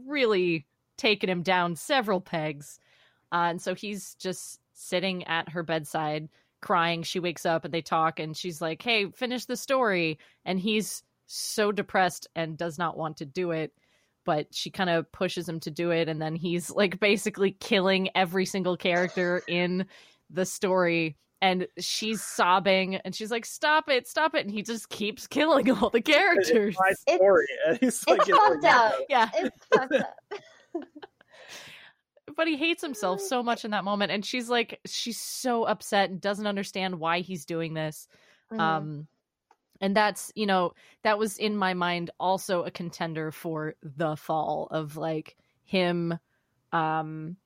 really taken him down several pegs. Uh, and so he's just sitting at her bedside crying. She wakes up and they talk and she's like hey finish the story. And he's so depressed and does not want to do it but she kind of pushes him to do it. And then he's like basically killing every single character in the story and she's sobbing and she's like stop it stop it and he just keeps killing all the characters It's my story. And he's like, It's fucked up. yeah It's fucked up. but he hates himself so much in that moment and she's like she's so upset and doesn't understand why he's doing this Mhm. um and that's you know that was in my mind also a contender for the fall of like him um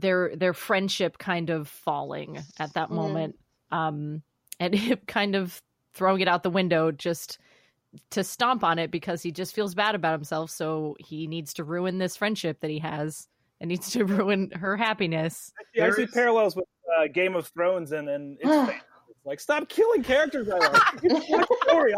their their friendship kind of falling at that Mhm. moment um and him kind of throwing it out the window just to stomp on it because he just feels bad about himself. So he needs to ruin this friendship that he has and needs to ruin her happiness. Yeah, I There see is- parallels with uh, Game of Thrones and and it's like stop killing characters I like. It's my story.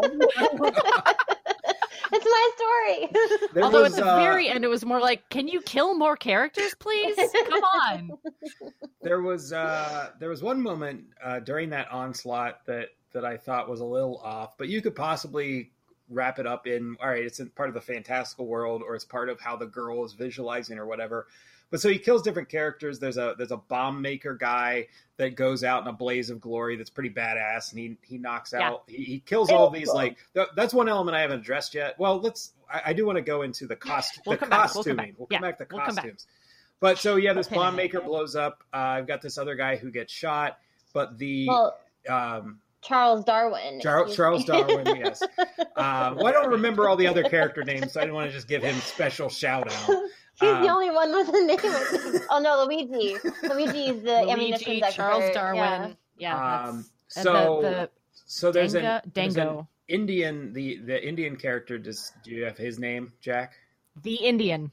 I'm- it's my story. There Although was, at the uh, very end, it was more like, "Can you kill more characters, please? Come on!" there was uh, there was one moment uh, during that onslaught that that I thought was a little off, but you could possibly wrap it up in all right, it's in part of the fantastical world or it's part of how the girl is visualizing or whatever. But so he kills different characters. There's a there's a bomb maker guy that goes out in a blaze of glory that's pretty badass, and he he knocks Yeah. out he, he kills all these like th- that's one element I haven't addressed yet. Well, let's I, I do want to go into the cost We'll the come back, we'll come costuming. back. We'll come back to we'll costumes. But so yeah, this Okay. bomb maker blows up. Uh, I've got this other guy who gets shot, but the well, um, Charles Darwin. Charles, Charles. Darwin, yes. Um, well, I don't remember all the other character names, so I didn't want to just give him special shout out. He's the Um, only one with a name. oh no, Luigi. Luigi is the ammunition Luigi, expert. Charles Yeah. Darwin. Yeah. Um, that's- so the, so the there's an, Danga- there's an Dango, Indian the the Indian character. Does do you have his name, Jack? the Indian.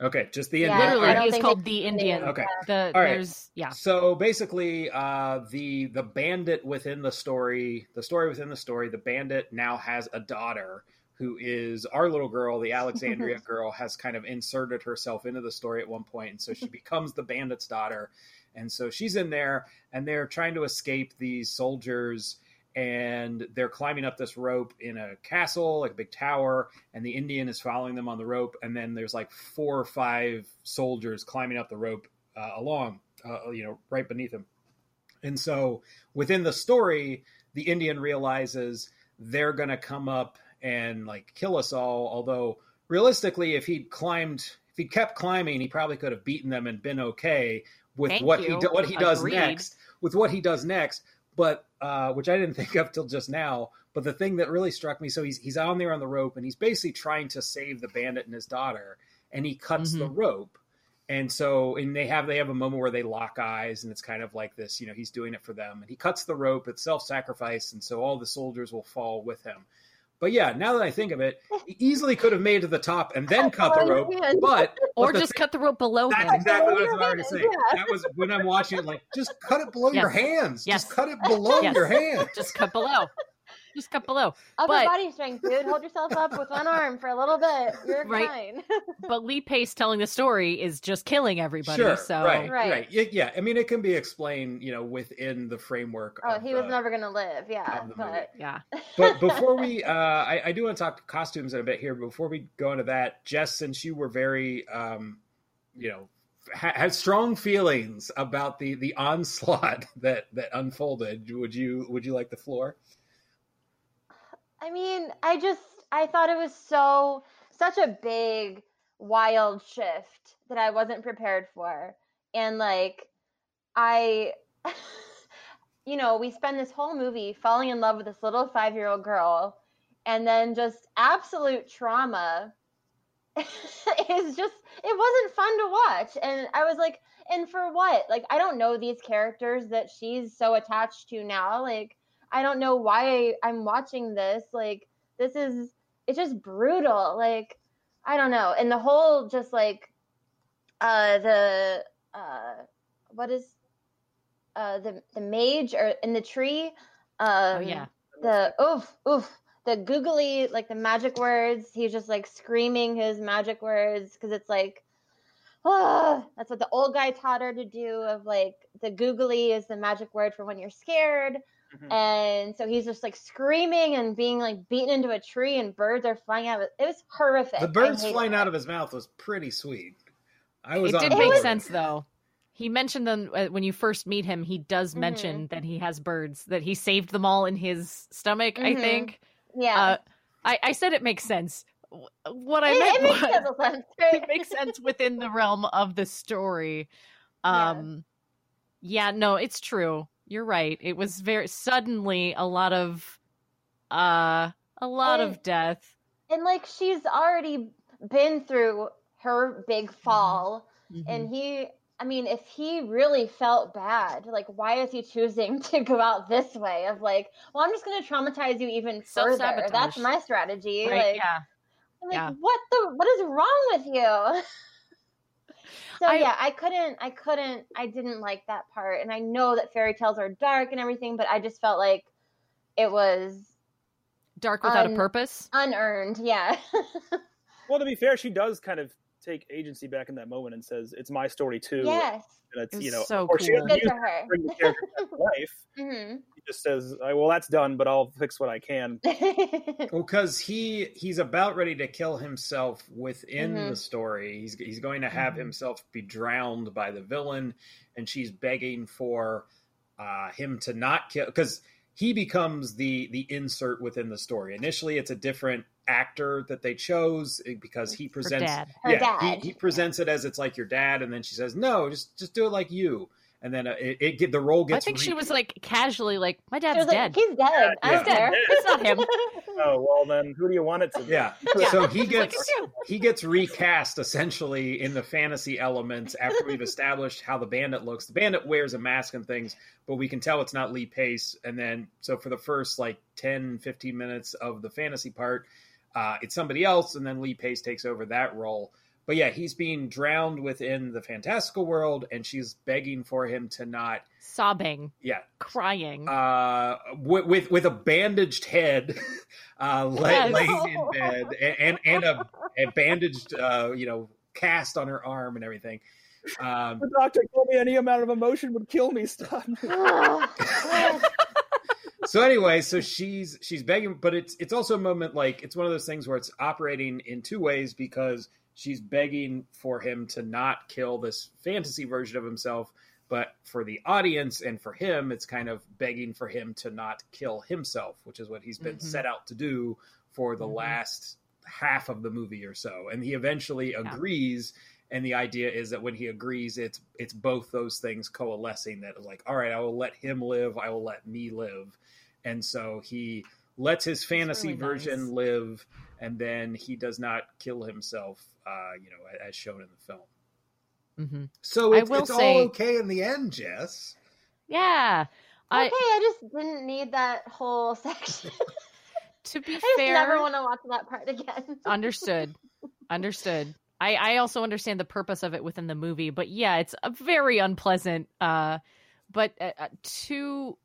Okay, just the Yeah, Indian. I Literally, don't he is think called the Indian. Okay. The All right. there's yeah. So basically, uh, the the bandit within the story, the story within the story, the bandit now has a daughter who is our little girl, the Alexandria girl, has kind of inserted herself into the story at one point, and so she becomes the bandit's daughter, and so she's in there, and they're trying to escape these soldiers. And they're climbing up this rope in a castle, like a big tower, and the Indian is following them on the rope. And then there's like four or five soldiers climbing up the rope uh, along, uh, you know, right beneath him. And so within the story, the Indian realizes they're going to come up and like kill us all. Although realistically, if he'd climbed, if he kept climbing, he probably could have beaten them and been okay with Thank what you. he what he does Agreed. next. With what he does next, but uh, which I didn't think of till just now. But the thing that really struck me, so he's he's on there on the rope and he's basically trying to save the bandit and his daughter, and he cuts the rope and so and they have they have a moment where they lock eyes and it's kind of like this you know he's doing it for them and he cuts the rope it's self-sacrifice and so all the soldiers will fall with him but yeah now that i think of it he easily could have made it to the top and then cut the Oh, rope man. but Or but just thing- cut the rope below that's him. exactly what I was about to say. yeah. That was when I'm watching it, like, just cut it below your hands. Yes. Just cut it below Yes. your hands. Just cut below. Just cut below. Upper But- body strength, dude. Hold yourself up with one arm for a little bit. You're Right. fine. But Lee Pace telling the story is just killing everybody. Sure, so right, Right. right, Yeah, yeah. I mean, it can be explained, you know, within the framework. oh, of he was the- never gonna live. Yeah, of movie. but yeah. but before we, uh, I, I do want to talk costumes in a bit here. But before we go into that, Jess, since you were very, um, you know, had strong feelings about the the onslaught that that unfolded, would you would you like the floor? I mean, I just I thought it was so such a big wild shift that I wasn't prepared for. And like I you know, we spend this whole movie falling in love with this little 5-year-old girl and then just absolute trauma is just it wasn't fun to watch and I was like and for what? Like I don't know these characters that she's so attached to now like I don't know why I'm watching this. Like, this is, it's just brutal. Like, I don't know. And the whole just like, uh, the, uh, what is, uh, the, the mage or in the tree. Um, Oh yeah. The, oof, oof. The googly, like the magic words. He's just like screaming his magic words because it's like, oh, that's what the old guy taught her to do. Of like, the googly is the magic word for when you're scared Mhm. and so he's just like screaming and being like beaten into a tree and birds are flying out of it. It was horrific. The birds flying it. out of his mouth was pretty sweet. I was It on did board. make sense though. He mentioned them uh, when you first meet him. He does Mm-hmm. mention that he has birds. That he saved them all in his stomach. I Mhm. think. Yeah. Uh, I, I said it makes sense. What I it, meant it makes was total sense. Right? it makes sense within the realm of the story. Yeah. Um, yeah, no, it's true. You're right. It was very suddenly a lot of, uh, a lot And- of death. And like she's already been through her big fall, Mhm. and he, I mean, if he really felt bad, like, why is he choosing to go out this way? Of like, well, I'm just going to traumatize you even further. That's my strategy. Right, Like, yeah. I'm like, Yeah. what the? What is wrong with you? so I- yeah, I couldn't. I couldn't. I didn't like that part, and I know that fairy tales are dark and everything, but I just felt like it was Dark without a purpose. unearned. Yeah. Well, to be fair, she does kind of take agency back in that moment and says, "It's my story too." yes. and it's It you know, so of course, she cool. Good for her. bring the character back to life. hmm He just says, "I- "Well, that's done, but I'll fix what I can." Well, because he he's about ready to kill himself within Mhm. the story. He's he's going to have Mhm. himself be drowned by the villain, and she's begging for uh, him to not kill because he becomes the the insert within the story. Initially, it's a different actor that they chose eh, because he Her presents dad. Her yeah, dad. He, he presents it as it's like your dad, and then she says, "No, just just do it like you." And then uh, it, it get the role gets. I gets. think she was like casually like, my She dad's was like, dead. He's dead. I Yeah. don't care. It's not him. oh well, then who do you want it to be? Yeah. Yeah. So he It's like, gets he gets recast essentially in the fantasy elements after we've established how the bandit looks. The bandit wears a mask and things, but we can tell it's not Lee Pace. And then so for the first like 10, 15 minutes of the fantasy part, uh, it's somebody else, and then Lee Pace takes over that role. But yeah, he's being drowned within the fantastical world, and she's begging for him to not. Sobbing, Yeah, crying. uh, with, with with a bandaged head, uh, lay, Yes. laying in bed, and and, and a, a bandaged, uh, you know, cast on her arm and everything. Um, The doctor told me any amount of emotion would kill me. Stop. so anyway, so she's she's begging, but it's it's also a moment like it's one of those things where it's operating in two ways because she's begging for him to not kill this fantasy version of himself, but for the audience and for him, it's kind of begging for him to not kill himself, which is what he's been Mhm. set out to do for the Mhm. last half of the movie or so, and he eventually agrees. And the idea is that when he agrees, it's it's both those things coalescing. That like, all right, I will let him live, I will let me live, and so he lets his fantasy really version nice. live, and then he does not kill himself, uh, you know, as shown in the film. hmm So I it's, will it's say- all okay in the end, Jess. Yeah. I, okay, I just didn't need that whole section. to be I just fair, never want to watch that part again. understood understood I, I also understand the purpose of it within the movie but yeah it's a very unpleasant uh but uh, uh, to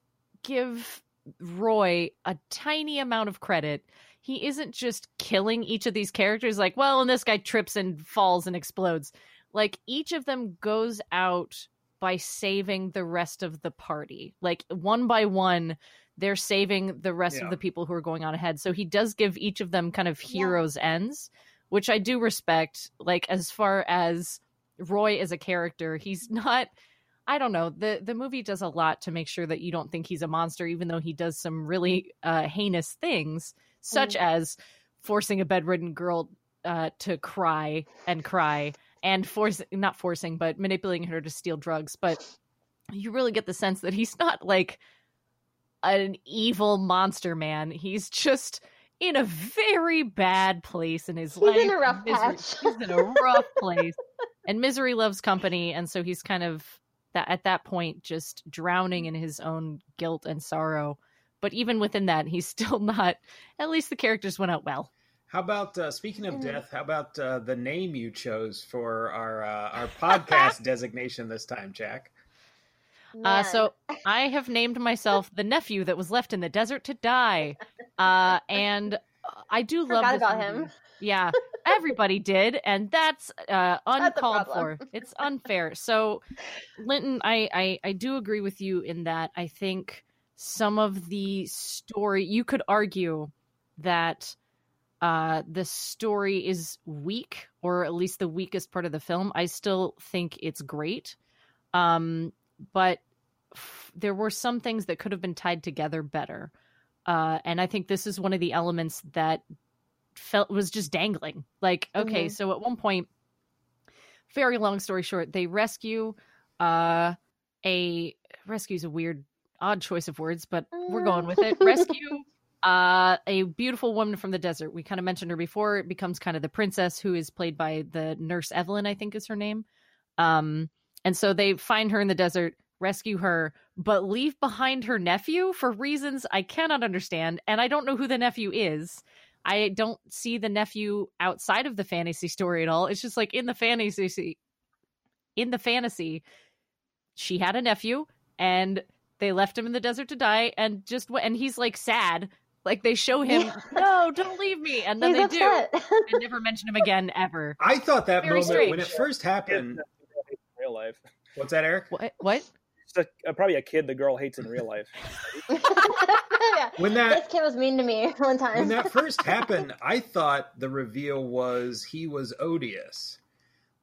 give roy a tiny amount of credit. He isn't just killing each of these characters like well and this guy trips and falls and explodes. Like each of them goes out by saving the rest of the party. Like one by one they're saving the rest Yeah. of the people who are going on ahead. So he does give each of them kind of Yeah. heroes ends which i do respect. Like as far as roy as a character he's not i don't know the the movie does a lot to make sure that you don't think he's a monster even though he does some really uh heinous things such Mm. as forcing a bedridden girl uh to cry and cry and force not forcing but manipulating her to steal drugs but you really get the sense that he's not like an evil monster man he's just in a very bad place in his He's life in a rough Misery- patch. he's in a rough place and misery loves company and so he's kind of that at that point just drowning in his own guilt and sorrow but even within that he's still not at least the characters went out well How about uh, speaking of Mhm. death? How about uh, the name you chose for our uh, our podcast designation this time, Jack? Uh, so I have named myself the nephew that was left in the desert to die, uh, and I do love Forgot this about movie. him. Yeah, everybody did, and that's uh, uncalled for. It's unfair. So, Linton, I, I I do agree with you in that I think some of the story you could argue that uh the story is weak or at least the weakest part of the film i still think it's great um but f- there were some things that could have been tied together better uh and i think this is one of the elements that felt was just dangling like okay Mhm. so at one point very long story short they rescue uh a rescue is a weird odd choice of words but we're going with it rescue uh a beautiful woman from the desert we kind of mentioned her before it becomes kind of the princess who is played by the nurse evelyn i think is her name um And so they find her in the desert, rescue her, but leave behind her nephew for reasons I cannot understand. And I don't know who the nephew is. I don't see the nephew outside of the fantasy story at all. It's just like in the fantasy in the fantasy, she had a nephew and they left him in the desert to die and just and he's like sad like they show him Yeah. no don't leave me and then He's they upset. do and never mention him again ever I thought that Very moment when it first happened. in real life. What's that, Eric? what what It's a, uh, probably a kid the girl hates in real life. yeah. When This that kid was mean to me one time. when that first happened, I thought the reveal was he was odious.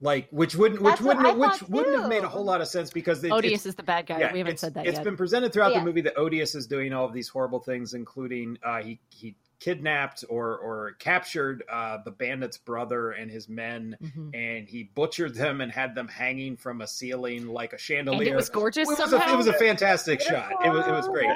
Like which wouldn't which That's wouldn't which thought, wouldn't have made a whole lot of sense because they, odious is the bad guy yeah, we haven't said that It's yet been presented throughout Yeah. the movie that Odious is doing all of these horrible things, including uh, he he kidnapped or or captured uh, the bandit's brother and his men, Mhm. and he butchered them and had them hanging from a ceiling like a and chandelier. it was gorgeous It was, a, it was a fantastic shot. It was it was great.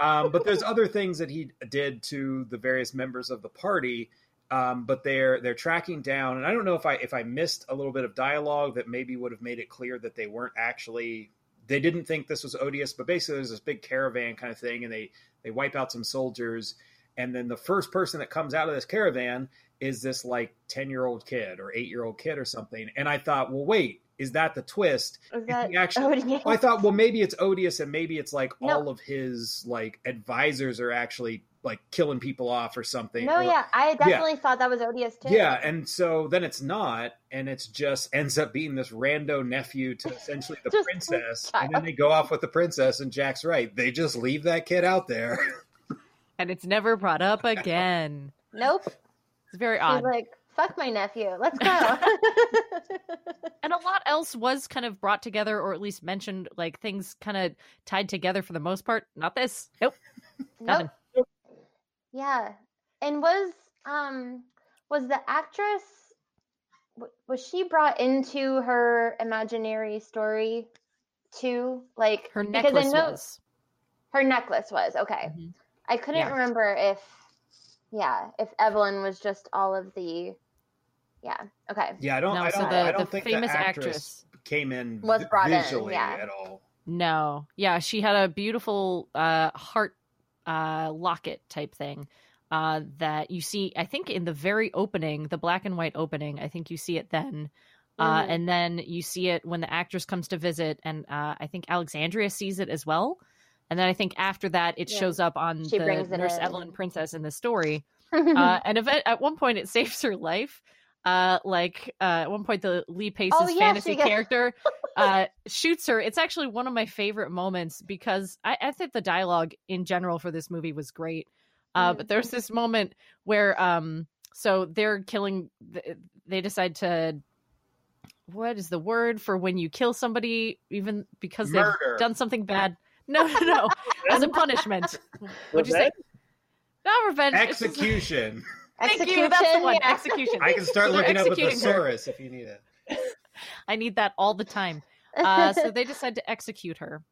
Um, but there's other things that he did to the various members of the party. Um, but they're they're tracking down, and I don't know if I if I missed a little bit of dialogue that maybe would have made it clear that they weren't actually they didn't think this was odious, but basically there's this big caravan kind of thing, and they they wipe out some soldiers, and then the first person that comes out of this caravan is this like ten year old kid or eight year old kid or something, and I thought, well, wait, is that the twist? That actually- odious? I thought, well, maybe it's odious, and maybe it's like No. all of his like advisors are actually like killing people off or something. No, or- yeah, I definitely thought that was odious too. yeah, and so then it's not, and it's just ends up being this rando nephew to essentially the princess, and then they go off with the princess. And Jack's right; they just leave that kid out there. and it's never brought up again Nope. it's very He's odd like, "Fuck my nephew. Let's go." and a lot else was kind of brought together or at least mentioned like things kind of tied together for the most part not this nope nothing Nope. Yeah, and was um was the actress was she brought into her imaginary story too? Like her necklace I know was her necklace was okay. Mhm. I couldn't Yeah. remember if yeah if Evelyn was just all of the yeah okay yeah, I don't. No, I so don't. the- I don't the think famous the actress, actress came in Was vi- brought in, visually yeah. at all. No. Yeah, she had a beautiful uh heart uh locket type thing. Uh that you see I think in the very opening, the black and white opening, I think you see it then. Uh Mhm. and then you see it when the actress comes to visit and uh I think Alexandria sees it as well. And then I think after that it Yeah. shows up on She the Nurse in. Evelyn Princess in the story. Uh and if, at one point it saves her life. Uh like uh at one point the Lee Pace's Oh, yeah, fantasy gets- character uh shoots her it's actually one of my favorite moments because i, I think the dialogue in general for this movie was great uh Mm. but there's this moment where um so they're killing they decide to what is the word for when you kill somebody even because Murder. they've done something bad no no no as a punishment what'd you say Revenge? not revenge it's just- Execution. you that's the one yeah. execution I can start So looking up a executing her. if you need it. I need that all the time. Uh, so they decide to execute her,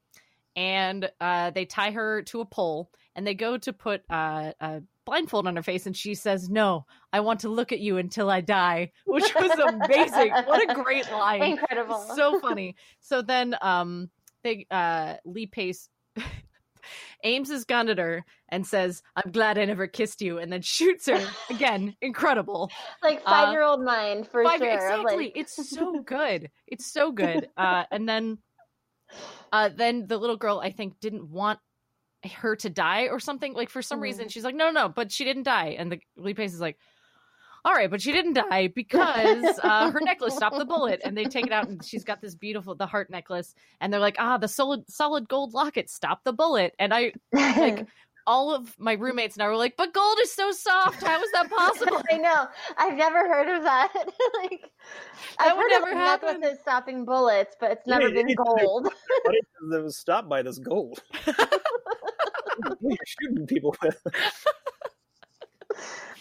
and uh, they tie her to a pole, and they go to put uh, a blindfold on her face, and she says, "No, I want to look at you until I die," which was amazing. what a great line! Incredible. so funny. So then, um, they uh, Lee Pace. aims his gun at her and says, "I'm glad I never kissed you," and then shoots her again. Incredible. like uh, five year old mind for Five- sure. Exactly. Like, It's so good. It's so good. Uh, and then, uh, then the little girl, I think, didn't want her to die or something. Like for some Mhm. reason, she's like, no, no, but she didn't die. And the Lee Pace is like, all right, but she didn't die because uh, her necklace stopped the bullet. And they take it out, and she's got this beautiful the heart necklace. And they're like, ah, the solid solid gold locket stopped the bullet. And I like all of my roommates and I were like, but gold is so soft. How is that possible? I know. I've never heard of that. like, That I've would heard never of happen. necklaces stopping bullets, but it's never it been is. gold. Funny 'cause it was stopped by this gold. what are you shooting people with?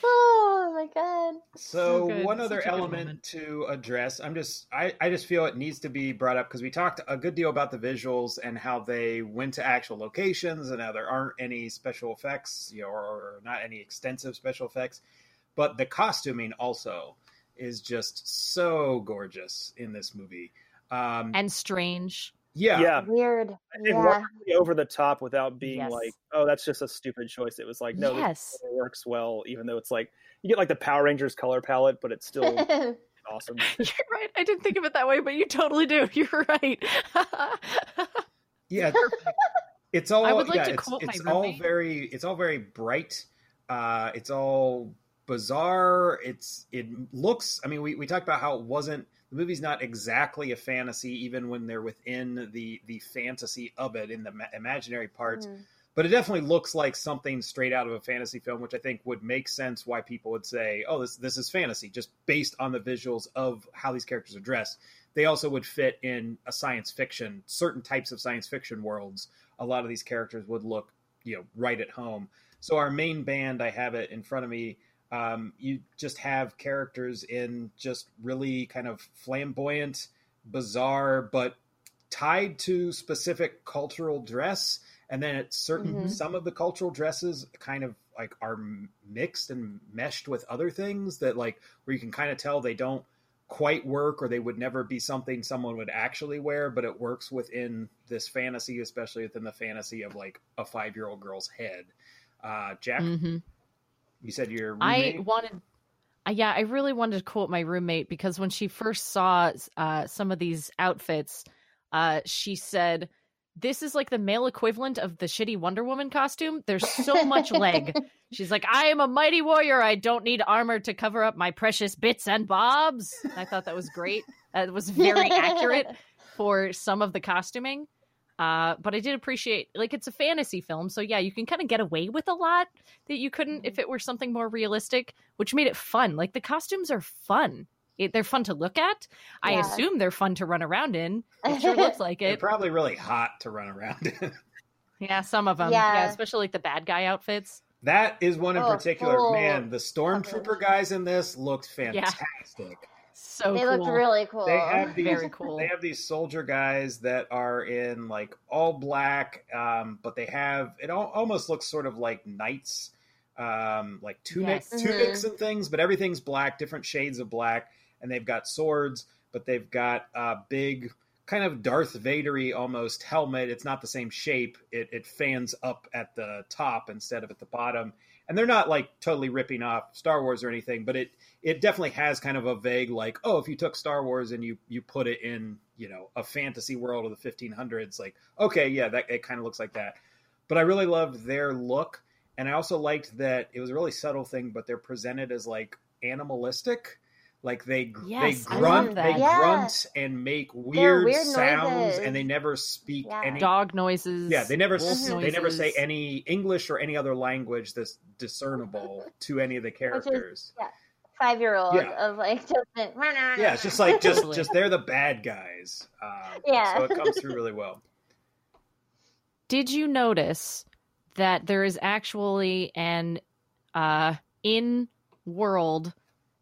Oh my god. So, So one other Such a element moment. to address, I'm just I, I just feel it needs to be brought up because we talked a good deal about the visuals and how they went to actual locations and how there aren't any special effects, you know, or, or not any extensive special effects. But the costuming also is just so gorgeous in this movie. Um, and strange. Yeah, Yeah. Weird. And Yeah. wonderfully over the top without being Yes. like, oh, that's just a stupid choice. It was like, no, Yes. this works well, even though it's like you get like the Power Rangers color palette, but it's still awesome. You're right. I didn't think of it that way, but you totally do. You're right. yeah. It's all. I would like yeah, to it's, quote my it's all roommate. very. It's all very bright. Uh, it's all bizarre. It's it looks. I mean, we we talked about how it wasn't. The movie's not exactly a fantasy, even when they're within the the fantasy of it in the ma- imaginary parts. Mhm. but it definitely looks like something straight out of a fantasy film, which I think would make sense why people would say, "Oh, this this is fantasy," just based on the visuals of how these characters are dressed. They also would fit in a science fiction, certain types of science fiction worlds. A lot of these characters would look, you know, right at home. So our main band, I have it in front of me. Um, you just have characters in just really kind of flamboyant, bizarre, but tied to specific cultural dress. And then it's certain Mhm. some of the cultural dresses kind of like are mixed and meshed with other things that like where you can kind of tell they don't quite work or they would never be something someone would actually wear but it works within this fantasy especially within the fantasy of like a five year old girl's head. Uh jack hmm you said your roommate? I wanted, uh, yeah, I really wanted to quote my roommate because when she first saw uh, some of these outfits, uh, she said, "This is like the male equivalent of the shitty Wonder Woman costume. There's so much leg." She's like, "I am a mighty warrior. I don't need armor to cover up my precious bits and bobs." I thought that was great. That was very accurate for some of the costuming. Uh, but I did appreciate like it's a fantasy film, so yeah, you can kind of get away with a lot that you couldn't if it were something more realistic, which made it fun. Like the costumes are fun. It, they're fun to look at. I assume they're fun to run around in. It sure looks like they're it. probably really hot to run around in Yeah, some of them. Yeah, Yeah. especially like the bad guy outfits. that is one in Oh, particular cool man the stormtrooper coverage. guys in this looked Yeah. Fantastic So they cool. looked really cool. They have these, Very cool. They have these soldier guys that are in like all black, um, but they have it all, almost looks sort of like knights, um, like tunic, Yes. tunics and things, but everything's black, different shades of black, and they've got swords, but they've got a big kind of Darth Vadery almost helmet. It's not the same shape. It, it fans up at the top instead of at the bottom. And they're not like totally ripping off Star Wars or anything, but it it definitely has kind of a vague like, oh, if you took Star Wars and you you put it in, you know, a fantasy world of the 1500s, like, okay, yeah, that it kind of looks like that. But I really loved their look, and I also liked that it was a really subtle thing, but they're presented as like animalistic, like they Yes, they grunt, they. Yeah. grunt and make weird, weird sounds, noises. and they never speak Yeah. any Dog noises. yeah, they never wolf they never say any English or any other language that's discernible to any of the characters. Yeah, Five year old Yeah. of like just yeah, it's just like just just they're the bad guys. Um, Yeah. so it comes through really well. Did you notice that there is actually an uh, in world,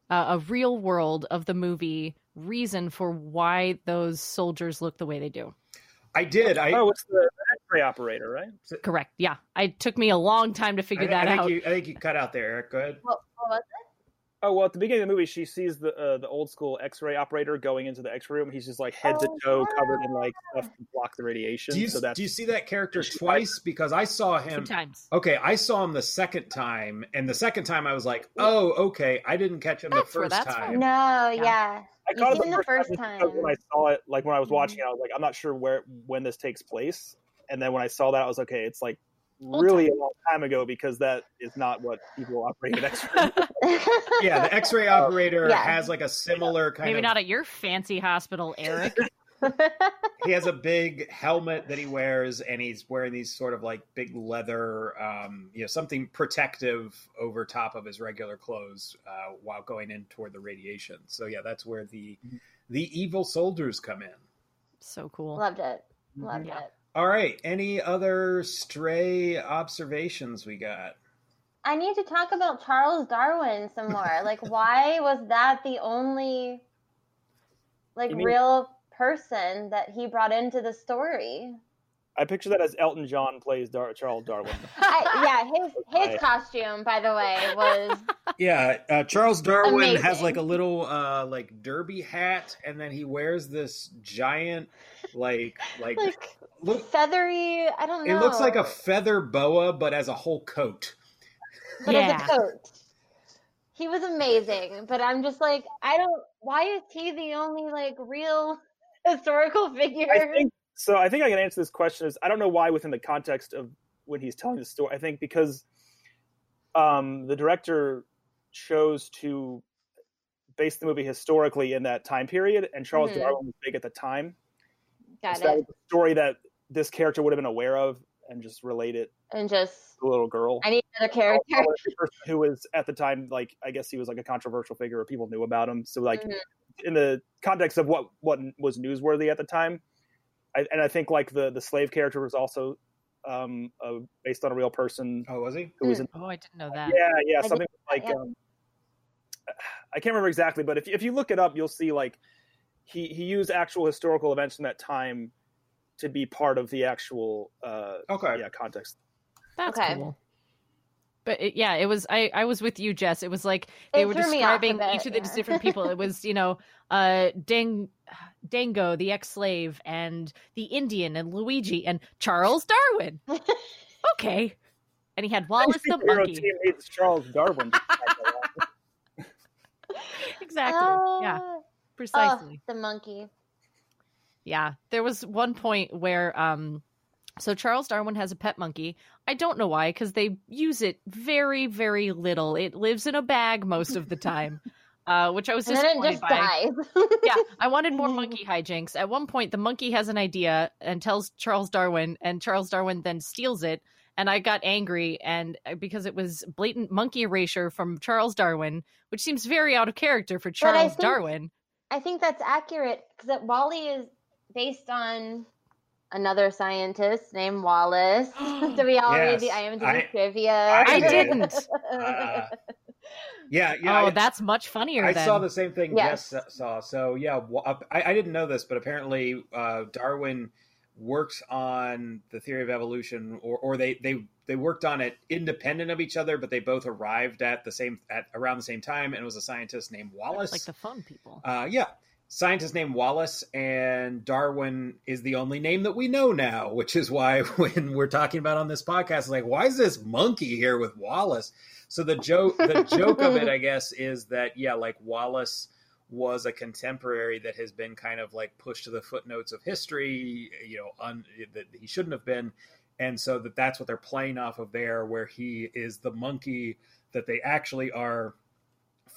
uh, a real world of the movie reason for why those soldiers look the way they do? I did. I, oh, it's the, the X-ray operator, right? Correct. Yeah, it took me a long time to figure I, that I think out. You, I think you cut out there, Eric. Go ahead. What, what was Oh well, at the beginning of the movie, she sees the uh, the old school X-ray operator going into the X-ray room. He's just like head to Oh, toe, covered in like stuff to block the radiation. Do you, so that's do you see that character She- twice? Because I saw Two him. times. Okay, I saw him the second time, and the second time I was like, "Oh, okay." I didn't catch him That's the first that's it? time. No, yeah. I You caught it him the the first first time when I saw it, like when I was Mhm. watching it, I was like, I'm not sure where when this takes place. And then when I saw that, I was okay. It's like Old really a long time ago because that is not what people operate at X-ray. Yeah, the X-ray operator Yeah. has like a similar kind of Maybe of not at your fancy hospital, Eric. he has a big helmet that he wears and he's wearing these sort of like big leather um, you know something protective over top of his regular clothes uh, while going in toward the radiation so yeah that's where the the evil soldiers come in so cool. Loved it. Loved Yeah. it. All right any other stray observations we got I need to talk about Charles Darwin some more. like, why was that the only like mean- real person that he brought into the story? I picture that as Elton John plays Dar- Charles Darwin. I, yeah, his Right. his costume, by the way, was Yeah, uh, Charles Darwin has like a little uh, like derby hat, and then he wears this giant like like, like look. feathery. I don't know. It looks like a feather boa, but as a whole coat. but as a coat. He was amazing, but I'm just like, I don't. Why is he the only like real historical figure? I think so. I think I can answer this question. Is I don't know why within the context of when he's telling the story. I think because um, the director chose to base the movie historically in that time period, and Charles Mhm. Darwin was big at the time. Got so that it. was a story that this character would have been aware of and just relate it And just, to the little girl. I need another character. who was at the time like I guess he was like a controversial figure or people knew about him. So like Mhm. in the context of what what was newsworthy at the time, I, and I think like the the slave character was also um uh, based on a real person Oh, was he? who was in Oh, I didn't know that. yeah yeah I something like yeah. um I can't remember exactly, but if if you look it up, you'll see like he he used actual historical events from that time to be part of the actual uh Okay. yeah context. That's Okay. cool. But it, yeah, it was. I I was with you, Jess. It was like they It were threw me off a describing each of the yeah. different people. It was you know, uh, Dang, Dango, the ex-slave, and the Indian, and Luigi, and Charles Darwin. okay, and he had Wallace the Superhero monkey. team hates Charles Darwin. Exactly. yeah, Ah, precisely. Oh, the monkey. Yeah, there was one point where um so Charles Darwin has a pet monkey. I don't know why cuz they use it very very little. It lives in a bag most of the time. Uh which I was And then it disappointed just by. yeah, I wanted more monkey hijinks. At one point the monkey has an idea and tells Charles Darwin and Charles Darwin then steals it and I got angry and uh, because it was blatant monkey erasure from Charles Darwin, which seems very out of character for But I Charles think- Darwin. I think that's accurate because Wally is based on another scientist named Wallace. Do we all read the Yes, IMDb I- trivia? I didn't. Uh, Yeah, yeah. oh, I- that's much funnier I then. saw the same thing Yes. Jess saw. So yeah, uh, I, I didn't know this, but apparently uh, Darwin worked on the theory of evolution, or, or they they they worked on it independent of each other, but they both arrived at the same at around the same time, and it was a scientist named Wallace. like the phone people. Uh, yeah, scientist named Wallace, and Darwin is the only name that we know now, which is why when we're talking about on this podcast, like, why is this monkey here with Wallace? So the joke, the joke of it, I guess, is that yeah, like Wallace was a contemporary that has been kind of like pushed to the footnotes of history, you know, un, that he shouldn't have been. And so that that's what they're playing off of there, where he is the monkey that they actually are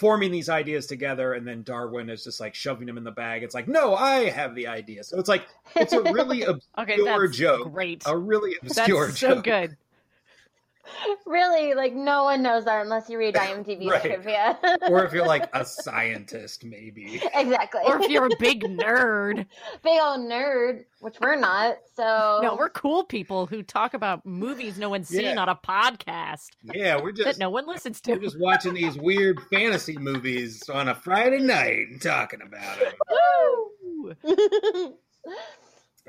forming these ideas together and then darwin is just like shoving them in the bag it's like no i have the idea so it's like it's a really Okay, obscure that's joke great. a really obscure That's so joke good. Really, like no one knows that unless you read IMDb Right. trivia. or if you're like a scientist maybe exactly. Or if you're a big nerd. big old nerd, which we're not. So No, we're cool people who talk about movies no one's seen on a podcast yeah we're that just no one listens to. we're just watching these weird fantasy movies on a friday night and talking about it Woo!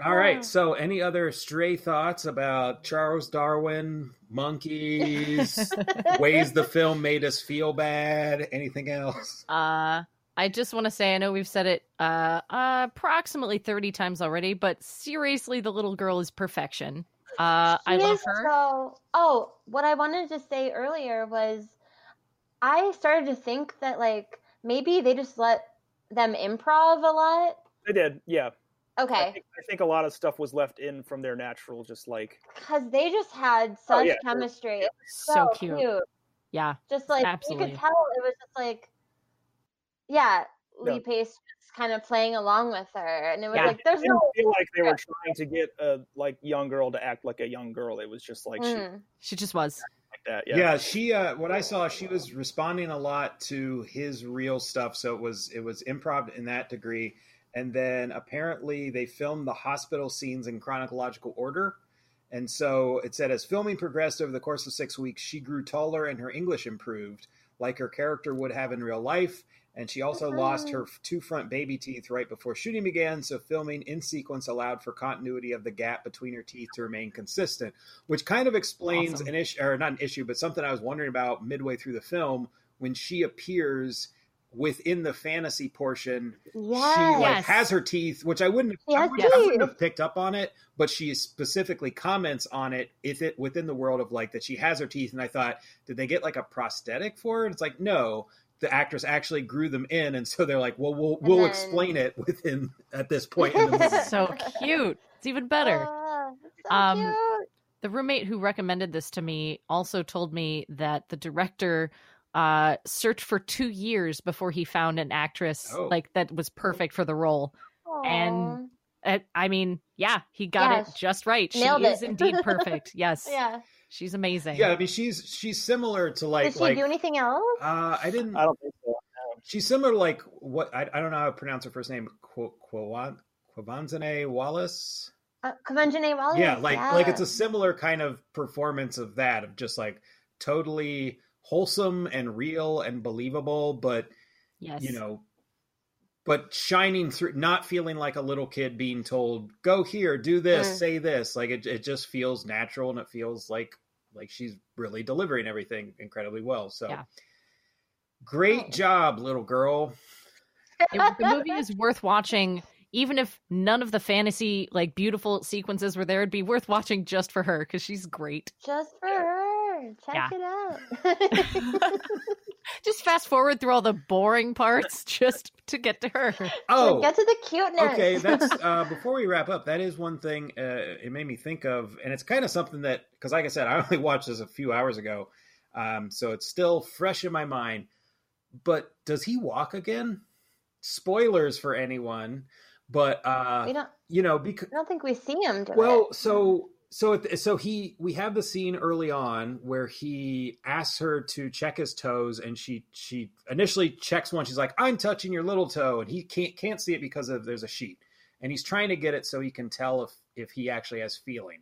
All right so any other stray thoughts about charles darwin monkeys ways the film made us feel bad anything else Uh, I just want to say, I know we've said it uh, approximately 30 times already, but seriously, the little girl is perfection. Uh, I love her. So, oh, what I wanted to say earlier was I started to think that like maybe they just let them improv a lot. They did, yeah. I Okay, think, I think a lot of stuff was left in from their natural, just like because they just had Oh, such yeah. chemistry. It So, so, cute. cute. Yeah. Just like you could tell it was just like, yeah, Yeah. Lee Pace just kind of playing along with her, and it was Yeah. like there's I didn't no. feel like they were trying to get a like young girl to act like a young girl. It was just like she Mm. She just was. that. yeah. Yeah. she uh what i saw she was responding a lot to his real stuff so it was it was improv in that degree and then apparently they filmed the hospital scenes in chronological order. And so it said as filming progressed over the course of six weeks she grew taller and her english improved like her character would have in real life. And she also lost her two front baby teeth right before shooting began. So filming in sequence allowed for continuity of the gap between her teeth to remain consistent which kind of explains Awesome. an issue or not an issue but something i was wondering about midway through the film when she appears within the fantasy portion Yes. she like Yes. has her teeth which i wouldn't, I wouldn't, I wouldn't have picked up on it but she specifically comments on it if it within the world of like that she has her teeth and i thought did they get like a prosthetic for it it's like no the actress actually grew them in and so they're like well we'll we'll then- explain it within at this point in the movie so cute. It's even better. Ah, so Um, cute. The roommate who recommended this to me also told me that the director uh searched for 2 years before he found an actress Oh. like that was perfect for the role. and- Uh, I mean, yeah, he got it just right. She Nailed is it. indeed perfect. Yes. yeah. She's amazing. yeah i mean she's she's similar to like Did she like do anything else? uh i didn't I don't think so. she's similar to like what I, I don't know how to pronounce her first name Qu- Qu- Quvenzhané Wallis Uh, Quvenzhané Wallis. yeah like like it's a similar kind of performance of that of just like totally wholesome and real and believable but yes. you know but shining through not feeling like a little kid being told go here do this Mm. say this like it, it just feels natural and it feels like like she's really delivering everything incredibly well so Yeah. great Oh. job little girl It- the movie is worth watching even if none of the fantasy like beautiful sequences were there it'd be worth watching just for her because she's great just for her. Check Yeah. it out. just fast forward through all the boring parts just to get to her oh Get to the cuteness. okay that's uh before we wrap up that is one thing uh it made me think of and it's kind of something that because like i said i only watched this a few hours ago um so it's still fresh in my mind but does he walk again spoilers for anyone but uh we don't. you know because I don't think we see him do well it. so so so he we have the scene early on where he asks her to check his toes and she she initially checks one. She's like i'm touching your little toe and he can't can't see it because of there's a sheet. And he's trying to get it so he can tell if if he actually has feeling.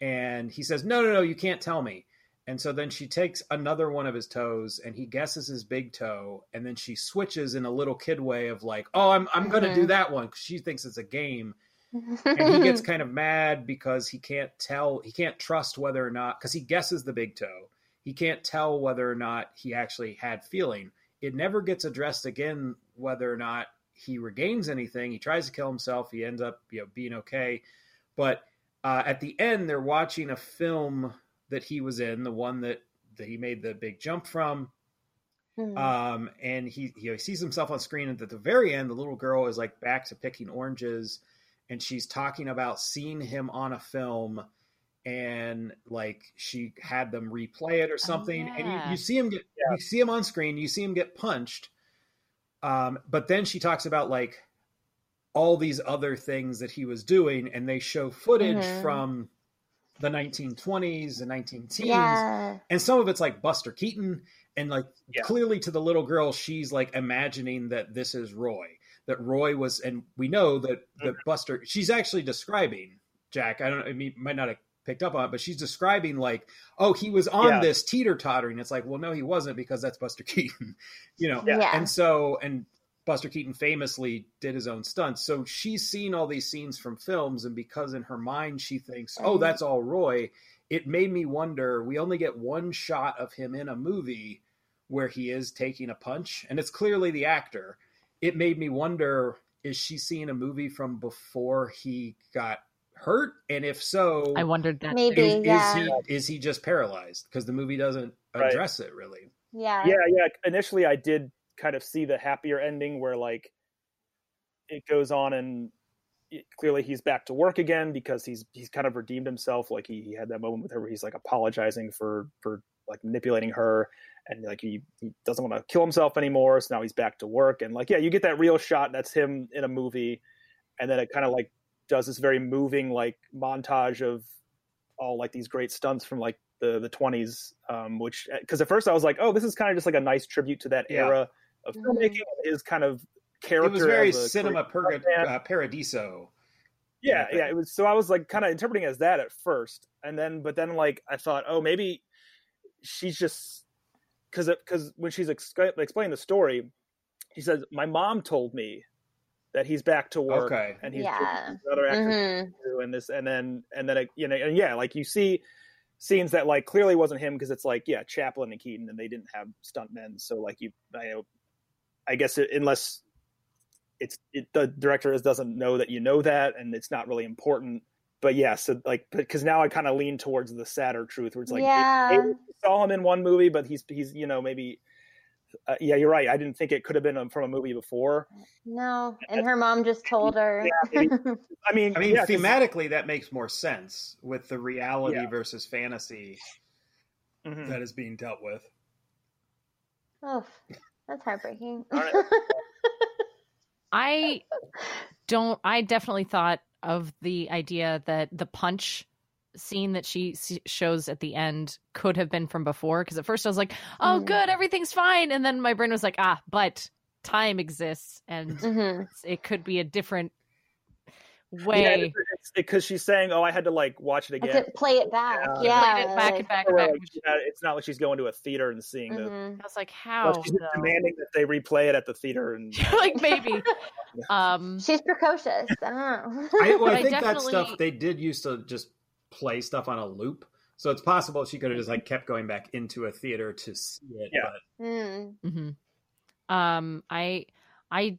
And he says no no no you can't tell me. And so then she takes another one of his toes and he guesses his big toe. And then she switches in a little kid way of like oh i'm, I'm going to do Mhm. that one 'cause she thinks it's a game and he gets kind of mad because he can't tell he can't trust whether or not because he guesses the big toe. He can't tell whether or not he actually had feeling. It never gets addressed again whether or not he regains anything. He tries to kill himself. He ends up you know being okay. But uh, at the end they're watching a film that he was in the one that that he made the big jump from. Hmm. um, and he he sees himself on screen, and at the very end, the little girl is like back to picking oranges, and she's talking about seeing him on a film, and like she had them replay it or something, and you, you see him get Yeah. you see him on screen, you see him get punched, um, but then she talks about like all these other things that he was doing, and they show footage Mhm. from the 1920s, and 19 teens, yeah. and some of it's like Buster Keaton, and like Yeah. clearly to the little girl, she's like imagining that this is Roy, that Roy was, and we know that that Buster, she's actually describing Jack. I don't, I mean, might not have picked up on it, but she's describing like, oh, he was on Yeah. this teeter tottering. It's like, well, no, he wasn't because that's Buster Keaton, you know. Yeah. And so, and Buster Keaton famously did his own stunts. So she's seen all these scenes from films, and because in her mind she thinks, oh, that's all Roy, it made me wonder. We only get one shot of him in a movie where he is taking a punch, and it's clearly the actor. It made me wonder is she seeing a movie from before he got hurt? And if so, i wondered that Maybe. is, yeah. is he is he just paralyzed? Because the movie doesn't Right. address it really. Yeah. yeah yeah initially i did kind of see the happier ending where like it goes on and it, clearly he's back to work again because he's he's kind of redeemed himself like he, he had that moment with her where he's like apologizing for for like manipulating her and like he, he doesn't want to kill himself anymore so now he's back to work and like yeah you get that real shot that's him in a movie and then it kind of like does this very moving like montage of all like these great stunts from like the the 20s um which because at first i was like oh this is kind of just like a nice tribute to that Yeah. era of Mhm. filmmaking his kind of character It was very cinema great purga- uh, paradiso. yeah yeah it was so i was like kind of interpreting it as that at first and then but then like i thought oh maybe she's just because because when she's ex- explaining the story she says my mom told me that he's back to work Okay. and he's Yeah. doing other actors Mhm. and this and then and then it, you know and yeah like you see scenes that like clearly wasn't him because it's like yeah Chaplin and Keaton and they didn't have stuntmen so like you I know I guess it, unless it's it, the director doesn't know that you know that and it's not really important but yeah so like because now I kind of lean towards the sadder truth where it's like yeah. maybe we saw him in one movie but he's he's you know maybe uh, yeah you're right I didn't think it could have been from a movie before No, and her mom just told her. Yeah, maybe. I mean I mean, yeah, 'cause- thematically, that makes more sense with the reality Yeah. versus fantasy Mhm. that is being dealt with. oh, that's heartbreaking. All right. I don't. I definitely thought of the idea that the punch scene that she shows at the end could have been from before. Because at first I was like, "Oh, Mm. good, everything's fine," and then my brain was like, "Ah, but time exists, and hmm it could be a different way." it's because she's saying oh I had to like watch it again play it back. Yeah. Yeah. Played it back like- and back Or, and back. like, yeah, it's not like she's going to a theater and seeing the Mhm. I was like, well, "How?" she's though? demanding that they replay it at the theater and like maybe. Um, She's precocious. I don't know. I, well, But I I think that definitely- stuff they did used to just play stuff on a loop, so it's possible she could have just like kept going back into a theater to see it. Yeah. But Mm. hmm Um, I I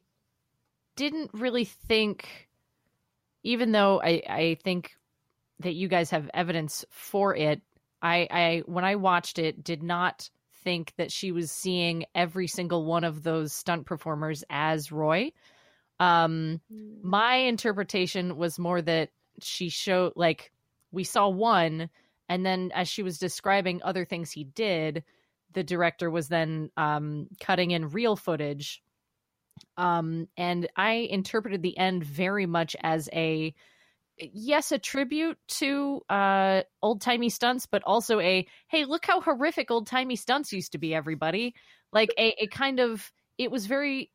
didn't really think, even though I I think that you guys have evidence for it. I I when I watched it, did not think that she was seeing every single one of those stunt performers as Roy. Um, my interpretation was more that she showed like we saw one and then as she was describing other things he did the director was then um cutting in real footage um and i interpreted the end very much as a yes a tribute to uh old-timey stunts but also a hey look how horrific old-timey stunts used to be everybody. Like a, a kind of it was very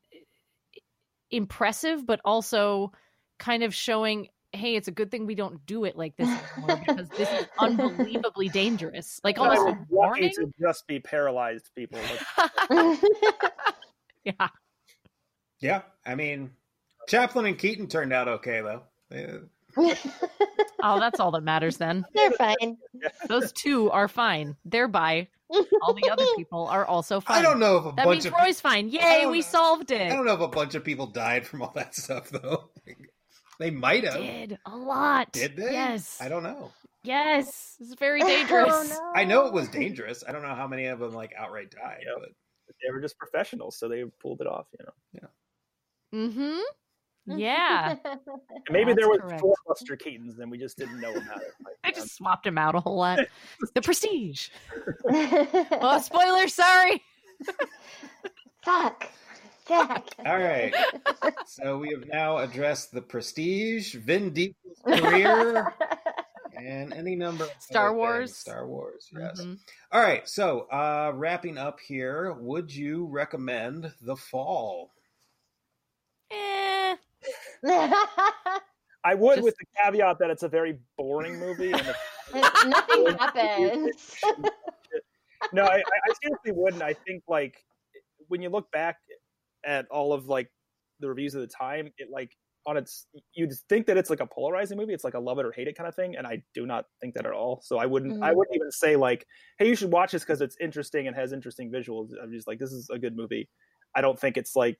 impressive but also kind of showing hey it's a good thing we don't do it like this anymore because this is unbelievably dangerous. Like I almost was a warning. to just be paralyzed people yeah yeah, I mean, Chaplin and Keaton turned out okay though. They- oh that's all that matters then They're fine. those two are fine thereby all the other people are also fine I don't know if a that bunch means of roy's fine yay we know. solved I don't know if a bunch of people died from all that stuff though. they might have. did a lot Did they? yes I don't know. yes it's very dangerous Oh, no. I know it was dangerous. I don't know how many of them like outright died, Yeah. but they were just professionals so they pulled it off you know mm-hmm yeah and maybe there That's was correct. four Buster Keatons and we just didn't know about it Like, I um, just swapped him out a whole lot. The Prestige. Oh, spoiler! Sorry. Fuck. Jack. all right. so we have now addressed the prestige, Vin Diesel's career, and any number of Star other things. Wars. Star Wars, yes. Mhm. All right, so uh wrapping up here, would you recommend The Fall? Eh, I would Just- with the caveat that it's a very boring movie and Nothing happens. no, I, I I seriously wouldn't. I think like when you look back at all of like the reviews of the time, it like on its you'd think that it's like a polarizing movie. It's like a love it or hate it kind of thing, and I do not think that at all. So I wouldn't. I Mhm. wouldn't even say like, hey, you should watch this because it's interesting and has interesting visuals. I'm just like, this is a good movie. I don't think it's like,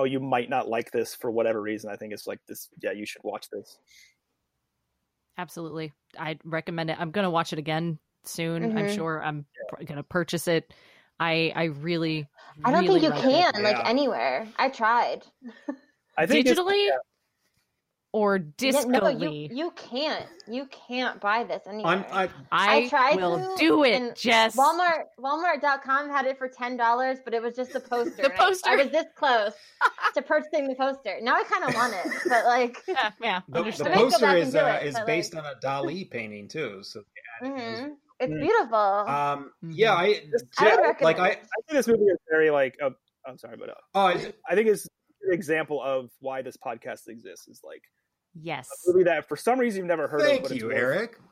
oh, you might not like this for whatever reason. I think it's like this. Yeah, you should watch this. absolutely. I'd recommend it. I'm gonna watch it again soon. I'm Mhm. sure I'm pr- gonna purchase it. I I really. I don't really think you like it. can, like Yeah. anywhere. I tried. I think it's- digitally or Yeah, no, you you can't. You can't buy this anywhere. I, I, I tried will to, do it, and Jess. Walmart Walmart.com had it for ten dollars, but it was just the poster. The and I- poster. I, was this close to purchasing the poster. Now I kind of want it, but like, Yeah, yeah. the, the understood. I might go poster back is uh, it, is based like- on a Dali painting too. So mhm, it's Mm. beautiful. um, yeah, I, I would Jack- recommend like I. I think this movie is very like. Uh, I'm sorry, but uh, oh, I- I think it's an example of why this podcast exists. Is like Yes. a movie that for some reason you've never heard of. thank But it's you, Eric.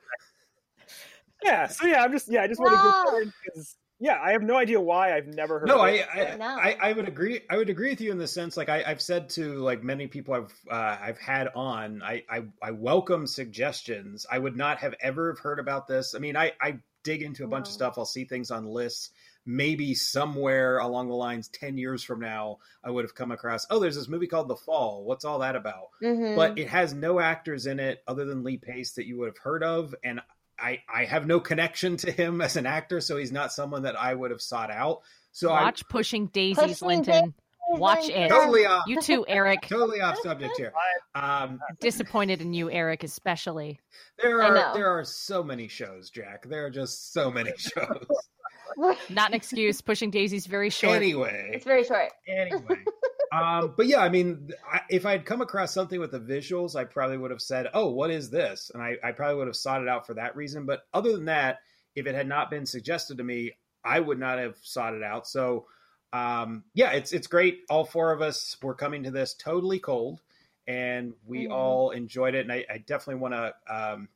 Yeah. So yeah, I'm just yeah, I just want Wow. to because Yeah, I have no idea why. I've never heard. No, of I it. I, No. I I would agree. I would agree with you in the sense, like I, I've said to like many people I've uh, I've had on. I, I I welcome suggestions. I would not have ever have heard about this. I mean, I I dig into a bunch of stuff. I'll see things on lists. Maybe somewhere along the lines, ten years from now, I would have come across. Oh, there's this movie called The Fall. What's all that about? Mhm. But it has no actors in it other than Lee Pace that you would have heard of, and I I have no connection to him as an actor, so he's not someone that I would have sought out. So I Watch Pushing Daisies, Pushing Linton. Watch it. totally off You too, Eric. totally off subject here. Um, Disappointed in you, Eric, especially. there are there are so many shows, Jack. There are just so many shows. Not an excuse. Pushing Daisy's very short. anyway, it's very short. anyway. Um, but yeah, I mean, I, if I had come across something with the visuals, I probably would have said, "Oh, what is this?" And I, I probably would have sought it out for that reason. But other than that, if it had not been suggested to me, I would not have sought it out. So, um, yeah, it's it's great. All four of us were coming to this totally cold, and we Mhm. all enjoyed it. And I, I definitely want to um,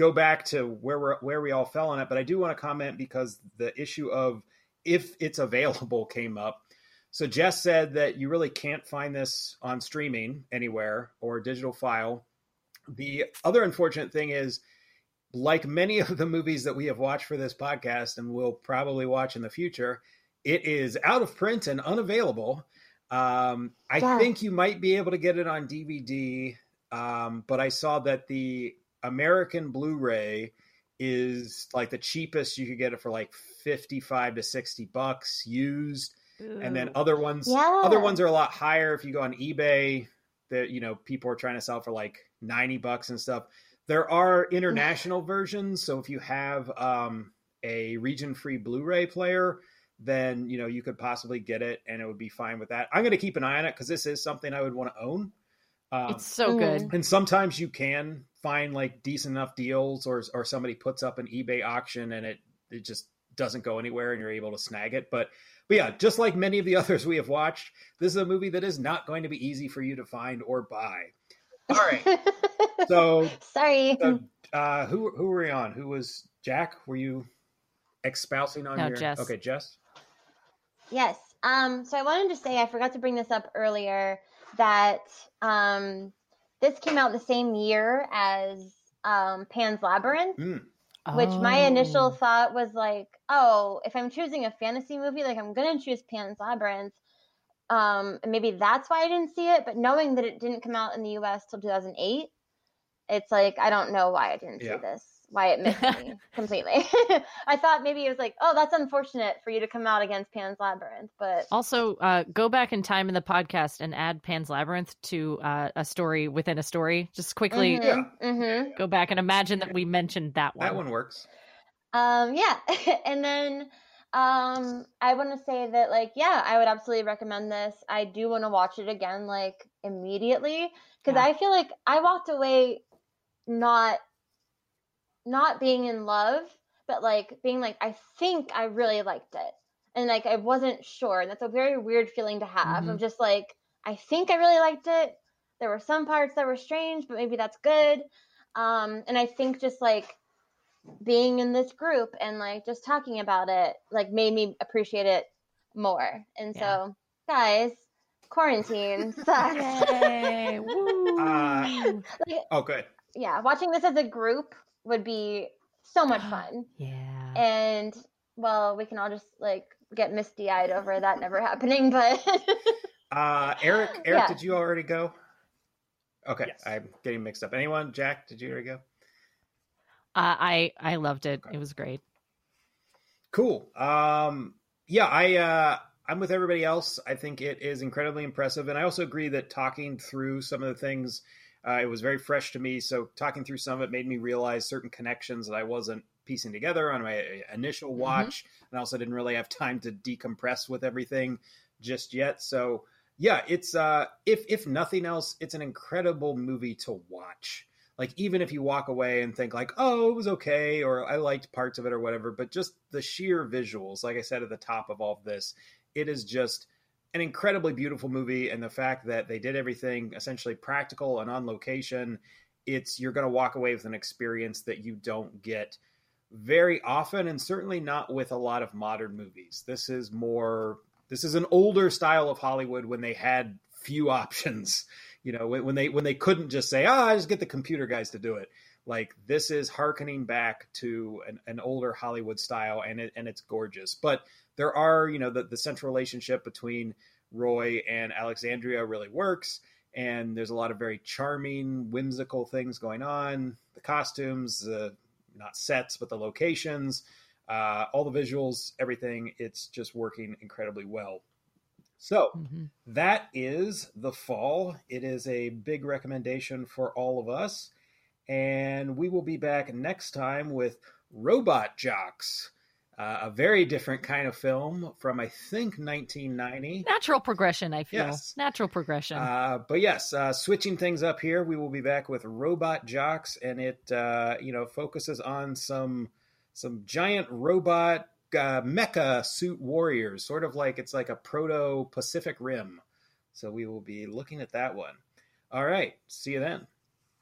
go back to where we're where we all fell on it. But I do want to comment because the issue of if it's available came up. So Jess said that you really can't find this on streaming anywhere or digital file. The other unfortunate thing is, like many of the movies that we have watched for this podcast and will probably watch in the future, it is out of print and unavailable. Um, I Yeah. think you might be able to get it on DVD, um, but I saw that the American Blu-ray is like the cheapest you could get it for like 55 to 60 bucks used. And then other ones Yeah. other ones are a lot higher. If you go on ebay that you know people are trying to sell for like 90 bucks and stuff. There are international versions. So if you have um, a region free blu-ray player then you know you could possibly get it and it would be fine with that. I'm going to keep an eye on it because this is something i would want to own um, it's so good. and sometimes you can find like decent enough deals or or somebody puts up an ebay auction and it it just doesn't go anywhere and you're able to snag it but but yeah just like many of the others we have watched this is a movie that is not going to be easy for you to find or buy all right so sorry. so, uh who who were we on who was jack were you expousing on No, your Jess. okay jess Yes. Um, so I wanted to say I forgot to bring this up earlier that um, this came out the same year as um, Pan's Labyrinth, Mm. which my initial Oh. thought was like, oh, if I'm choosing a fantasy movie, like I'm gonna choose Pan's Labyrinth. Um, and maybe that's why I didn't see it. But knowing that it didn't come out in the U.S. till 2008, it's like I don't know why I didn't Yeah. see this. Why it missed me completely. I thought maybe it was like, oh, that's unfortunate for you to come out against Pan's Labyrinth, but Also, uh, go back in time in the podcast and add Pan's Labyrinth to uh, a story within a story. Just quickly Mhm, mhm. go back and imagine that we mentioned that one. that one works Um, yeah, and then um, I want to say that like yeah, I would absolutely recommend this. I do want to watch it again like immediately because Yeah. I feel like I walked away not not being in love, but like being like I think I really liked it, and like I wasn't sure, and that's a very weird feeling to have of just like I think I really liked it. There were some parts that were strange, but maybe that's good. Um, and I think just like being in this group and like just talking about it like made me appreciate it more. And Yeah. so, guys, quarantine sucks. Yay! Woo! Uh, Like, oh good yeah, watching this as a group would be so much fun. yeah. And well, we can all just like get misty eyed over that never happening, but uh eric eric Yeah. did you already go okay Yes. i'm getting mixed up anyone jack did you already go Uh, I I loved it. It was great. Cool. Um, yeah, I uh, I'm with everybody else. I think it is incredibly impressive, and I also agree that talking through some of the things, uh, it was very fresh to me. So talking through some of it made me realize certain connections that I wasn't piecing together on my initial watch, and I also didn't really have time to decompress with everything just yet. So yeah, it's uh, if if nothing else, it's an incredible movie to watch like even if you walk away and think like oh it was okay or i liked parts of it or whatever but just the sheer visuals like i said at the top of all of this it is just an incredibly beautiful movie and the fact that they did everything essentially practical and on location it's you're going to walk away with an experience that you don't get very often, and certainly not with a lot of modern movies. This is more. This is an older style of Hollywood when they had few options. You know, when, they when they couldn't just say, "Ah, oh, just get the computer guys to do it." Like this is harkening back to an, an older Hollywood style, and it, and it's gorgeous. But there are, you know, the, the central relationship between Roy and Alexandria really works and there's a lot of very charming, whimsical things going on. The costumes, the not sets, but the locations, uh, all the visuals, everything. It's just working incredibly well. So mm-hmm. that is the fall. It is a big recommendation for all of us, and we will be back next time with Robot Jox. uh, a very different kind of film from I think 1990. Natural progression, I feel. Yes. Natural progression. Uh, but yes, uh, switching things up here, we will be back with Robot Jox, and it uh, you know focuses on some some giant robot uh, mecha suit warriors, sort of like it's like a proto Pacific Rim. So we will be looking at that one. All right, see you then.